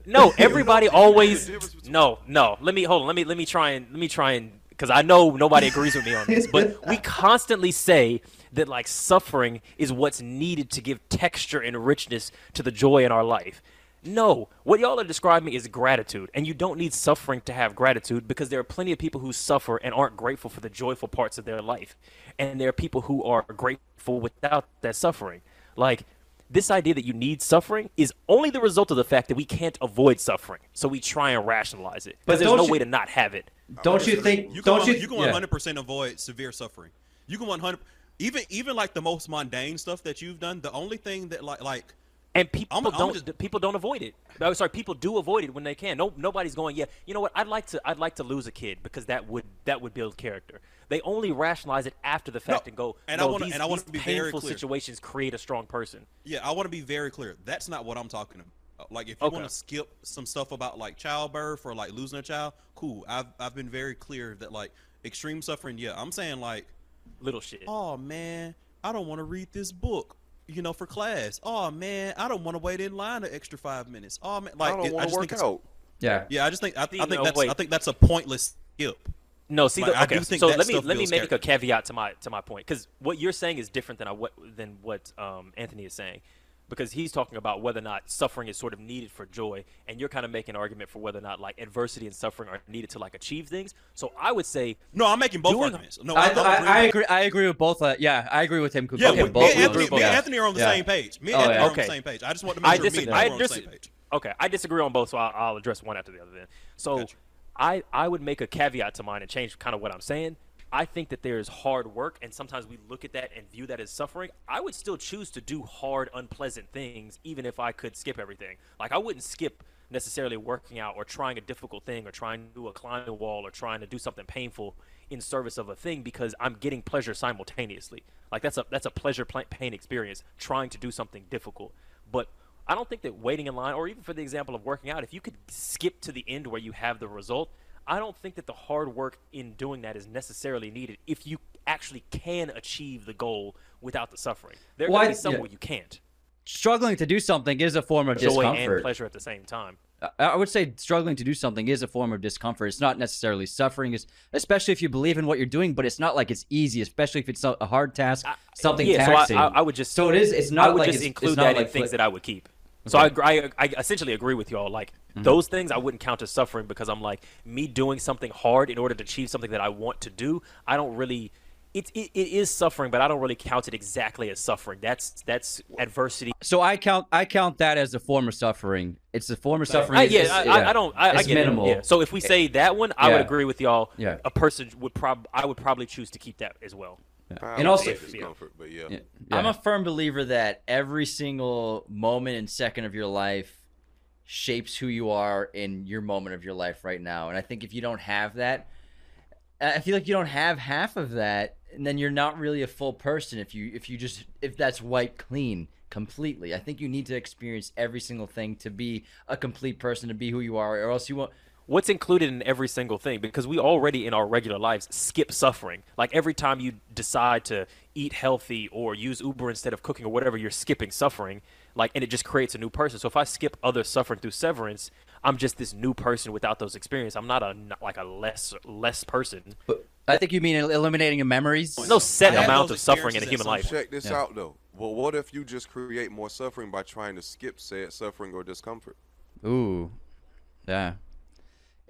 no, everybody always. The difference between- No, no. Let me hold on. Let me let me try and let me try and because I know nobody agrees with me on this, but we constantly say that like suffering is what's needed to give texture and richness to the joy in our life. No, what y'all are describing is gratitude, and you don't need suffering to have gratitude because there are plenty of people who suffer and aren't grateful for the joyful parts of their life, and there are people who are grateful without that suffering. Like this idea that you need suffering is only the result of the fact that we can't avoid suffering, so we try and rationalize it. But But there's no you- way to not have it. Don't you think? You can don't you? you can yeah. 100 percent avoid severe suffering. You can 100 even even like the most mundane stuff that you've done. The only thing that like like And people I'm- I'm don't just- people don't avoid it. No, sorry, people do avoid it when they can. No, nobody's going. Yeah, you know what? I'd like to. I'd like to lose a kid because that would that would build character. They only rationalize it after the fact No, and go. and I no, wanna- these, and I wanna these be very painful clear. situations create a strong person. yeah, I want to be very clear. That's not what I'm talking about. Uh, like if you Okay. want to skip some stuff about like childbirth or like losing a child, cool. I've I've been very clear that like extreme suffering. Yeah, I'm saying like Little shit. oh man, I don't want to read this book. You know, for class. Oh man, I don't want to wait in line an extra five minutes. Oh man, like I don't want just to think work out. Yeah. Yeah, I just think I, I think no, that's wait. I think that's a pointless skip. No, see, Like, the, I okay. do think So let me let me builds make a caveat to my to my point because what you're saying is different than I, what than what um, Anthony is saying. Because he's talking about whether or not suffering is sort of needed for joy, and you're kind of making an argument for whether or not like adversity and suffering are needed to like achieve things. So I would say No, I'm making both Doing- arguments. No, I, I, I, agree I with- agree. I agree with both. Uh, yeah, I agree with him. Yeah, completely. we, both- me, and both Anthony, me and Yeah. Anthony are on the Yeah. same page. Me Oh, and Anthony yeah. are on the same page. I just want to make I sure me disagree. and I you are on the same page. Okay, I disagree on both, so I'll, I'll address one after the other. Then, so Gotcha. I I would make a caveat to mine and change kind of what I'm saying. I think that there is hard work, and sometimes we look at that and view that as suffering. I would still choose to do hard, unpleasant things, even if I could skip everything. Like I wouldn't skip necessarily working out or trying a difficult thing or trying to do a wall or trying to do something painful in service of a thing because I'm getting pleasure simultaneously. Like that's a that's a pleasure pain experience trying to do something difficult. But I don't think that waiting in line or even for the example of working out, if you could skip to the end where you have the result, I don't think that the hard work in doing that is necessarily needed if you actually can achieve the goal without the suffering. There Well, are I- going to be some yeah. where you can't. Struggling to do something is a form of Joy and pleasure at the same time. I- I would say struggling to do something is a form of discomfort. It's not necessarily suffering, is especially if you believe in what you're doing. But it's not like it's easy, especially if it's a hard task, something yeah, taxing. so I, I, I would just So it is. It's not I would like just it's, include it's not that like in things fli- that I would keep. So I, I, I essentially agree with y'all. Like Mm-hmm. those things, I wouldn't count as suffering because I'm like me doing something hard in order to achieve something that I want to do. I don't really. It, it, it is suffering, but I don't really count it exactly as suffering. That's that's adversity. So I count. I count that as a form of suffering. It's a form of suffering. I, yeah, I, I, I don't. I, I it's get minimal. It. Yeah. So if we say that one, I would agree with y'all. Yeah. A person would prob. I would probably choose to keep that as well. I And would also- say discomfort, but yeah. Yeah, I'm a firm believer that every single moment and second of your life shapes who you are in your moment of your life right now. And I think if you don't have that, I feel like you don't have half of that, and then you're not really a full person. If you if you just if that's white clean completely, I think you need to experience every single thing to be a complete person, to be who you are, or else you won't. What's included in every single thing because we already in our regular lives skip suffering like every time you decide to eat healthy or use uber instead of cooking or whatever you're skipping suffering like and it just creates a new person so if i skip other suffering through severance i'm just this new person without those experiences i'm not a not like a less less person But I think you mean eliminating your memories. There's no set amount of suffering in a human at life Check this Yeah. out though. Well, what if you just create more suffering by trying to skip said suffering or discomfort? Ooh, yeah.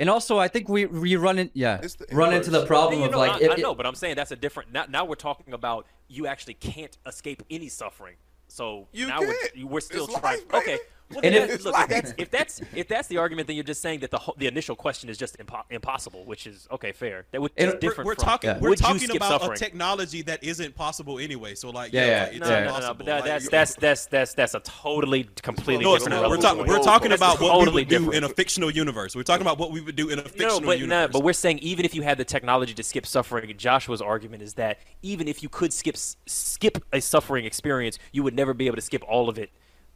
And also, I think we we run in yeah the run into the inverse. problem Yeah, of like I, it- I know, but I'm saying that's a different. Now, now we're talking about you actually can't escape any suffering. So You now can't. we're we're still It's trying. life, okay. Well, And if- that- It's look, if that's if that's if that's the argument, then you're just saying that the whole, the initial question is just impo- impossible, which is okay, fair. That would And we're- different. We're from, talking. Yeah. We're would talking about suffering? a technology that isn't possible anyway. So like, Yeah, yeah, yeah, like, it's no, no, no, no, impossible. but that, Like, that's that's that's that's that's a totally completely No, different. not. We're, level talking. we're talking about what we totally would do different. in a fictional universe. We're talking about what we would do in a fictional No, but universe. no, but we're saying even if you had the technology to skip suffering, Joshua's argument is that even if you could skip skip a suffering experience, you would never be able to skip all of it.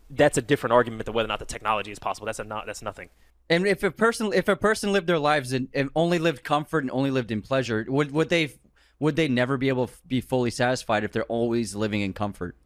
That's a different argument than whether or not the technology is possible. That's a not. That's nothing. and if a person if a person lived their lives and, and only lived comfort and only lived in pleasure, would would they would they never be able to be fully satisfied if they're always living in comfort?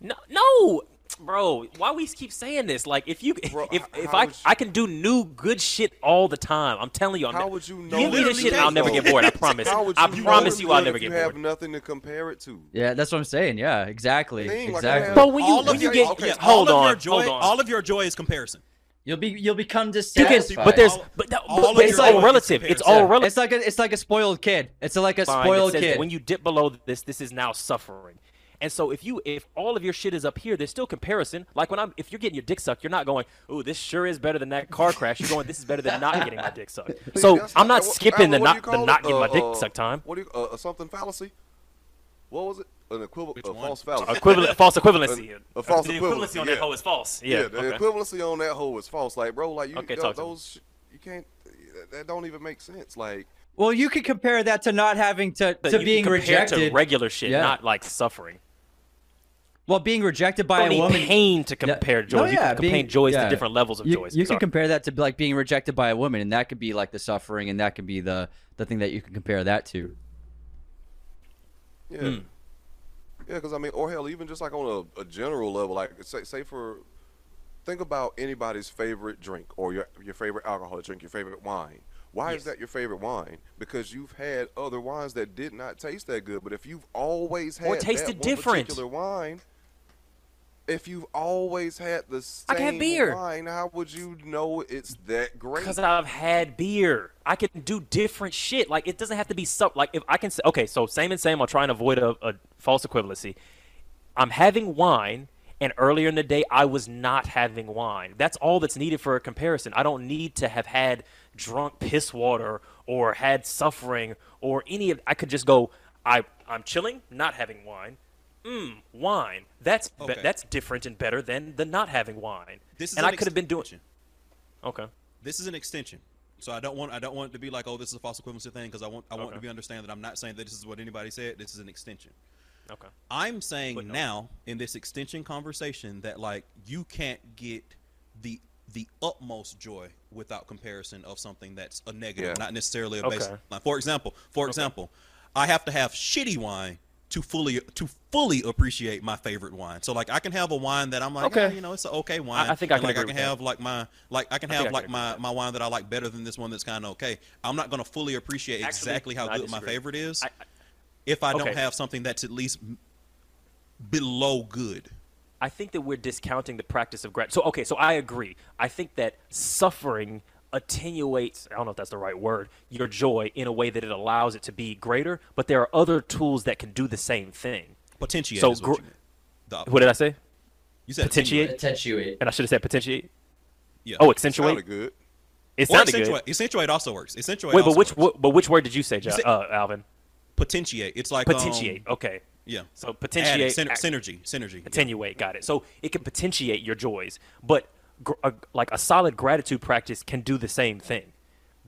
No, no, bro. Why we keep saying this? Like, if you, Bro, if h- if how I you- I can do new good shit all the time. I'm telling you. I'm How ne- would you know? Give me this shit, I'll never though? get bored. I promise. How would I you promise you, I'll if never you get have nothing to compare it to. Yeah, that's what I'm saying. Yeah, exactly, Thing, exactly. I But when you all when you your, get okay, yeah, hold all on, joy, hold on. all of your joy is comparison. You'll be you'll become You can, but there's but, that, all but, it's all joy relative. It's all relative. it's like a it's like a spoiled kid. It's like a fine. It spoiled says kid. When you dip below this, this is now suffering. And so if you if all of your shit is up here, there's still comparison. Like when I'm if you're getting your dick sucked, you're not going, "Ooh, this sure is better than that car crash." You're going, "This is better than not getting my dick sucked." So That's I'm not what- skipping the what do not the call not it? getting my Uh, dick uh, sucked time. What do you uh, something fallacy? What was it? An equivalent, a false fallacy. Equivalent, false equivalency. A- a false the equivalency, equivalency on yeah. that hoe is false. Yeah, Yeah. the okay. equivalency on that whole is false. Like, bro, like you, Okay, th- talk to me. those, you can't. That, that don't even make sense. Like, well, you could compare that to not having to But to being rejected. to regular shit, Yeah. not like suffering. Well, being rejected by don't a woman. pain to Yeah. compare No, joy. you yeah, can compare joys yeah. to different levels of you, joys. You Sorry. can compare that to like being rejected by a woman, and that could be like the suffering, and that could be the the thing that you can compare that to. yeah, Hmm. yeah, because I mean, or hell, even just like on a, a general level, like say, say for, think about anybody's favorite drink or your your favorite alcoholic drink, your favorite wine. Why Yes. is that your favorite wine? Because you've had other wines that did not taste that good. But if you've always had Or tasted that one different. particular wine, if you've always had the same I can have beer. wine, how would you know it's that great? Because I've had beer. I can do different shit. Like it doesn't have to be so. Like if I can say, okay, so same and same. I'll try and avoid a, a false equivalency. I'm having wine, and earlier in the day I was not having wine. That's all that's needed for a comparison. I don't need to have had drunk piss water or had suffering or any of. I could just go. I I'm chilling, not having wine. Mmm, wine. That's be- that's different and better than the not having wine. This is and an I could have been doing. extension. Okay. This is an extension. So I don't want I don't want it to be like oh this is a false equivalency thing because I want I want Okay. to be understand that I'm not saying that this is what anybody said. This is an extension. Okay. I'm saying Footnote. now in this extension conversation that like you can't get the the utmost joy without comparison of something that's a negative, Yeah. not necessarily a Okay. baseline. For example, for example, I have to have shitty wine to fully to fully appreciate my favorite wine. So like I can have a wine that I'm like, Okay. "Ah, you know, it's an okay wine. I think I And, can like I can with that. have like my like I can I have I like can my my wine that I like better than this one that's kind of okay. I'm not going to fully appreciate Actually, exactly how I good my favorite is I- I- if I don't have something that's at least below good. I think that we're discounting the practice of gratitude. So okay, so I agree. I think that suffering attenuates, I don't know if that's the right word, your joy in a way that it allows it to be greater, but there are other tools that can do the same thing. Potentiate So is what gr- you meant. The- What did I say? You said potentiate? attenuate. Attenuate. And I should have said potentiate. Yeah. Oh, Sounded accentuate. good. It or sounded accentuate. good. Accentuate also works. Accentuate. Wait, but also which works. wh- but which word did you say, Jo- said- uh, Alvin? potentiate? It's like um, Potentiate. okay. yeah. So Add it. potentiate. Syner- act- synergy. Synergy. attenuate got it so it can potentiate your joys but gr- a, like a solid gratitude practice can do the same thing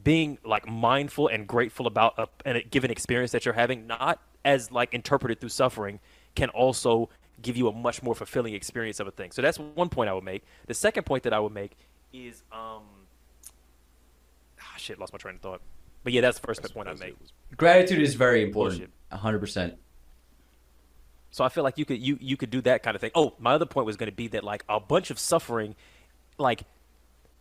being like mindful and grateful about a, a given experience that you're having not as like interpreted through suffering can also give you a much more fulfilling experience of a thing so that's one point i would make the second point that i would make is um ah, shit lost my train of thought but yeah that's the first point i make Gratitude is very important. Hundred percent. So I feel like you could you you could do that kind of thing. Oh, my other point was going to be that like a bunch of suffering, like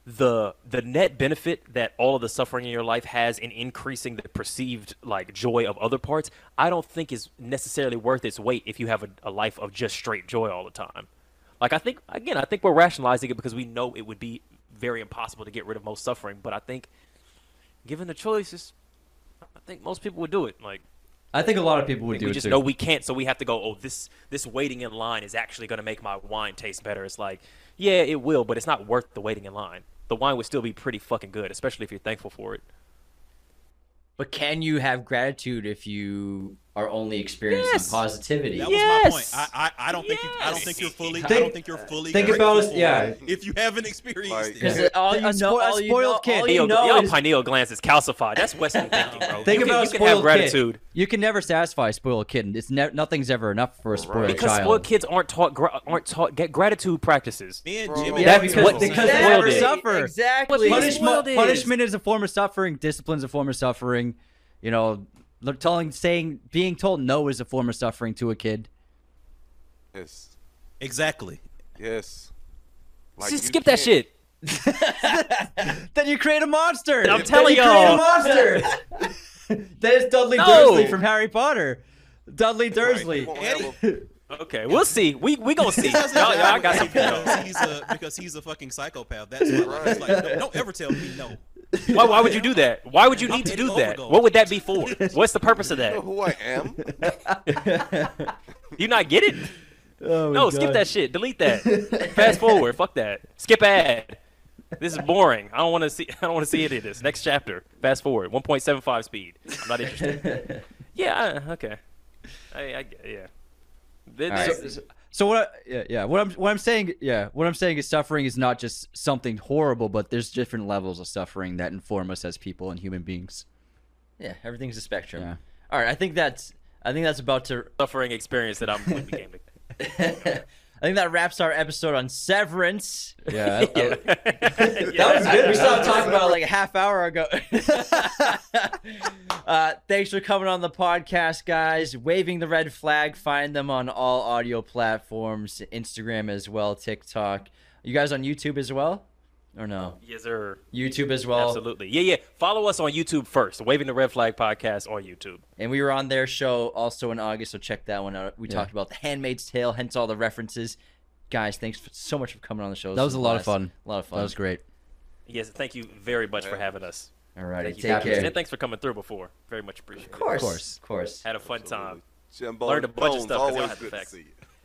the the net benefit that all of the suffering in your life has in increasing the perceived like joy of other parts, I don't think is necessarily worth its weight if you have a, a life of just straight joy all the time. Like I think again, I think we're rationalizing it because we know it would be very impossible to get rid of most suffering, but I think given the choices, I think most people would do it. Like I think a lot of people would do we it just too. know we can't, so we have to go. Oh, this this waiting in line is actually going to make my wine taste better. It's like, yeah, it will, but it's not worth the waiting in line. The wine would still be pretty fucking good, especially if you're thankful for it. But can you have gratitude if you are only experiencing Yes. positivity? That was my point. I, I, I don't think you I don't think you're fully I don't think you're fully think about it, yeah. if you haven't experienced Like- Because it. all, A you know, spo- a all you spoiled know, kid. all you know yo, is pineal glands is calcified. That's Western thinking, bro. Think you about can, a you can spoiled have gratitude kid. You can never satisfy a spoiled kid. It's ne- nothing's ever enough for a spoiled because child. spoiled kids aren't taught gra- aren't taught get gratitude practices. Me and Bro. Jimmy Yeah, Buffett because- were because saying- never Spoiled it. suffer. Exactly. Punishment, is. punishment is a form of suffering. Discipline's a form of suffering. You know, they're telling, saying, being told no is a form of suffering to a kid. Yes. Exactly. Yes. Like, Just you skip that can't- shit. Then you create a monster. I'm Then telling you create a monster. that is Dudley No. Dursley from Harry Potter. Dudley Dursley. you won't have a- Okay, we'll see. We we gonna see. He Y'all, doesn't y'all have got a- some because he's a because he's a fucking psychopath. That's why like, it's like don't, don't ever tell me no. Why, why would you do that? Why would you need to do that? What would that be for? What's the purpose of You know that? who I am? You not get it? Oh, No, skip that shit. Delete that. Fast forward. Fuck that. Skip ad. This is boring. I don't want to see. I don't want to see any of this. Next chapter. Fast forward. 1.75 speed. I'm not interested. yeah. I- Okay. I, I yeah. Th- All right. this- So, so what? I, yeah, yeah. What I'm what I'm saying, yeah, what I'm saying is suffering is not just something horrible, but there's different levels of suffering that inform us as people and human beings. Yeah, everything's a spectrum. Yeah. All right, I think that's I think that's about to suffering experience that I'm when we came to. I think that wraps our episode on Severance. Yeah. I- I- that was good. We stopped talking about it like a half hour ago. uh, thanks for coming on the podcast, guys. Waving the red flag. Find them on all audio platforms, Instagram as well, TikTok. You guys on YouTube as well, or no? Yes, sir. YouTube as well. Absolutely. Yeah, yeah. Follow us on YouTube first. Waving the Red Flag Podcast on YouTube. And we were on their show also in August, so check that one out. We Yeah. talked about The Handmaid's Tale, hence all the references. guys, thanks so much for coming on the show. That was a lot of fun. A lot of fun. That was great. Yes, thank you very much for having us. All righty, Thank you, take guys. care. And thanks for coming through before. Very much appreciated. Of course, Of course. of course. Had a fun time. Jimbo Learned a bunch of Bones, stuff 'cause y'all always had the good to facts.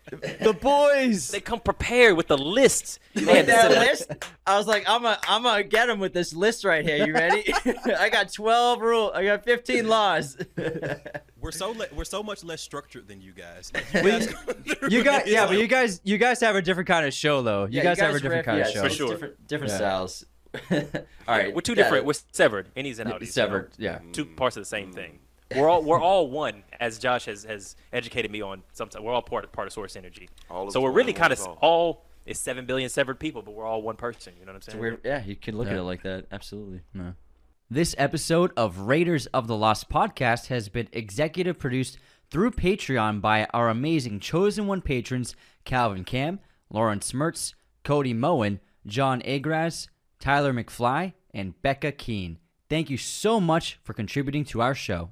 See you. The boys. They come prepared with the lists. Like Man, that list, I was like, I'm gonna, I'm gonna get him with this list right here. You ready? I got 12 rule. I got 15 laws. We're so le- we're so much less structured than you guys. Like, you guys, You guys, yeah, it's but you guys, you guys have a different kind of show, though. You Yeah, guys have a different riff- kind yeah, of show. For sure. Different, different Yeah. styles. All right, we're two yeah, different. We're severed. Innies and outies. you know? Severed, yeah. Two parts of the same thing. We're all we're all one, as Josh has, has educated me on. Sometimes we're all part part of Source Energy. All is so we're really kind of all. all is seven billion severed people, but we're all one person. You know what I'm saying? weird. Yeah, you can look at it like that. Absolutely. No. This episode of Raiders of the Lost podcast has been executive produced through Patreon by our amazing chosen one patrons Calvin Cam, Lauren Smertz, Cody Moen, John Agras, Tyler McFly, and Becca Keen. Thank you so much for contributing to our show.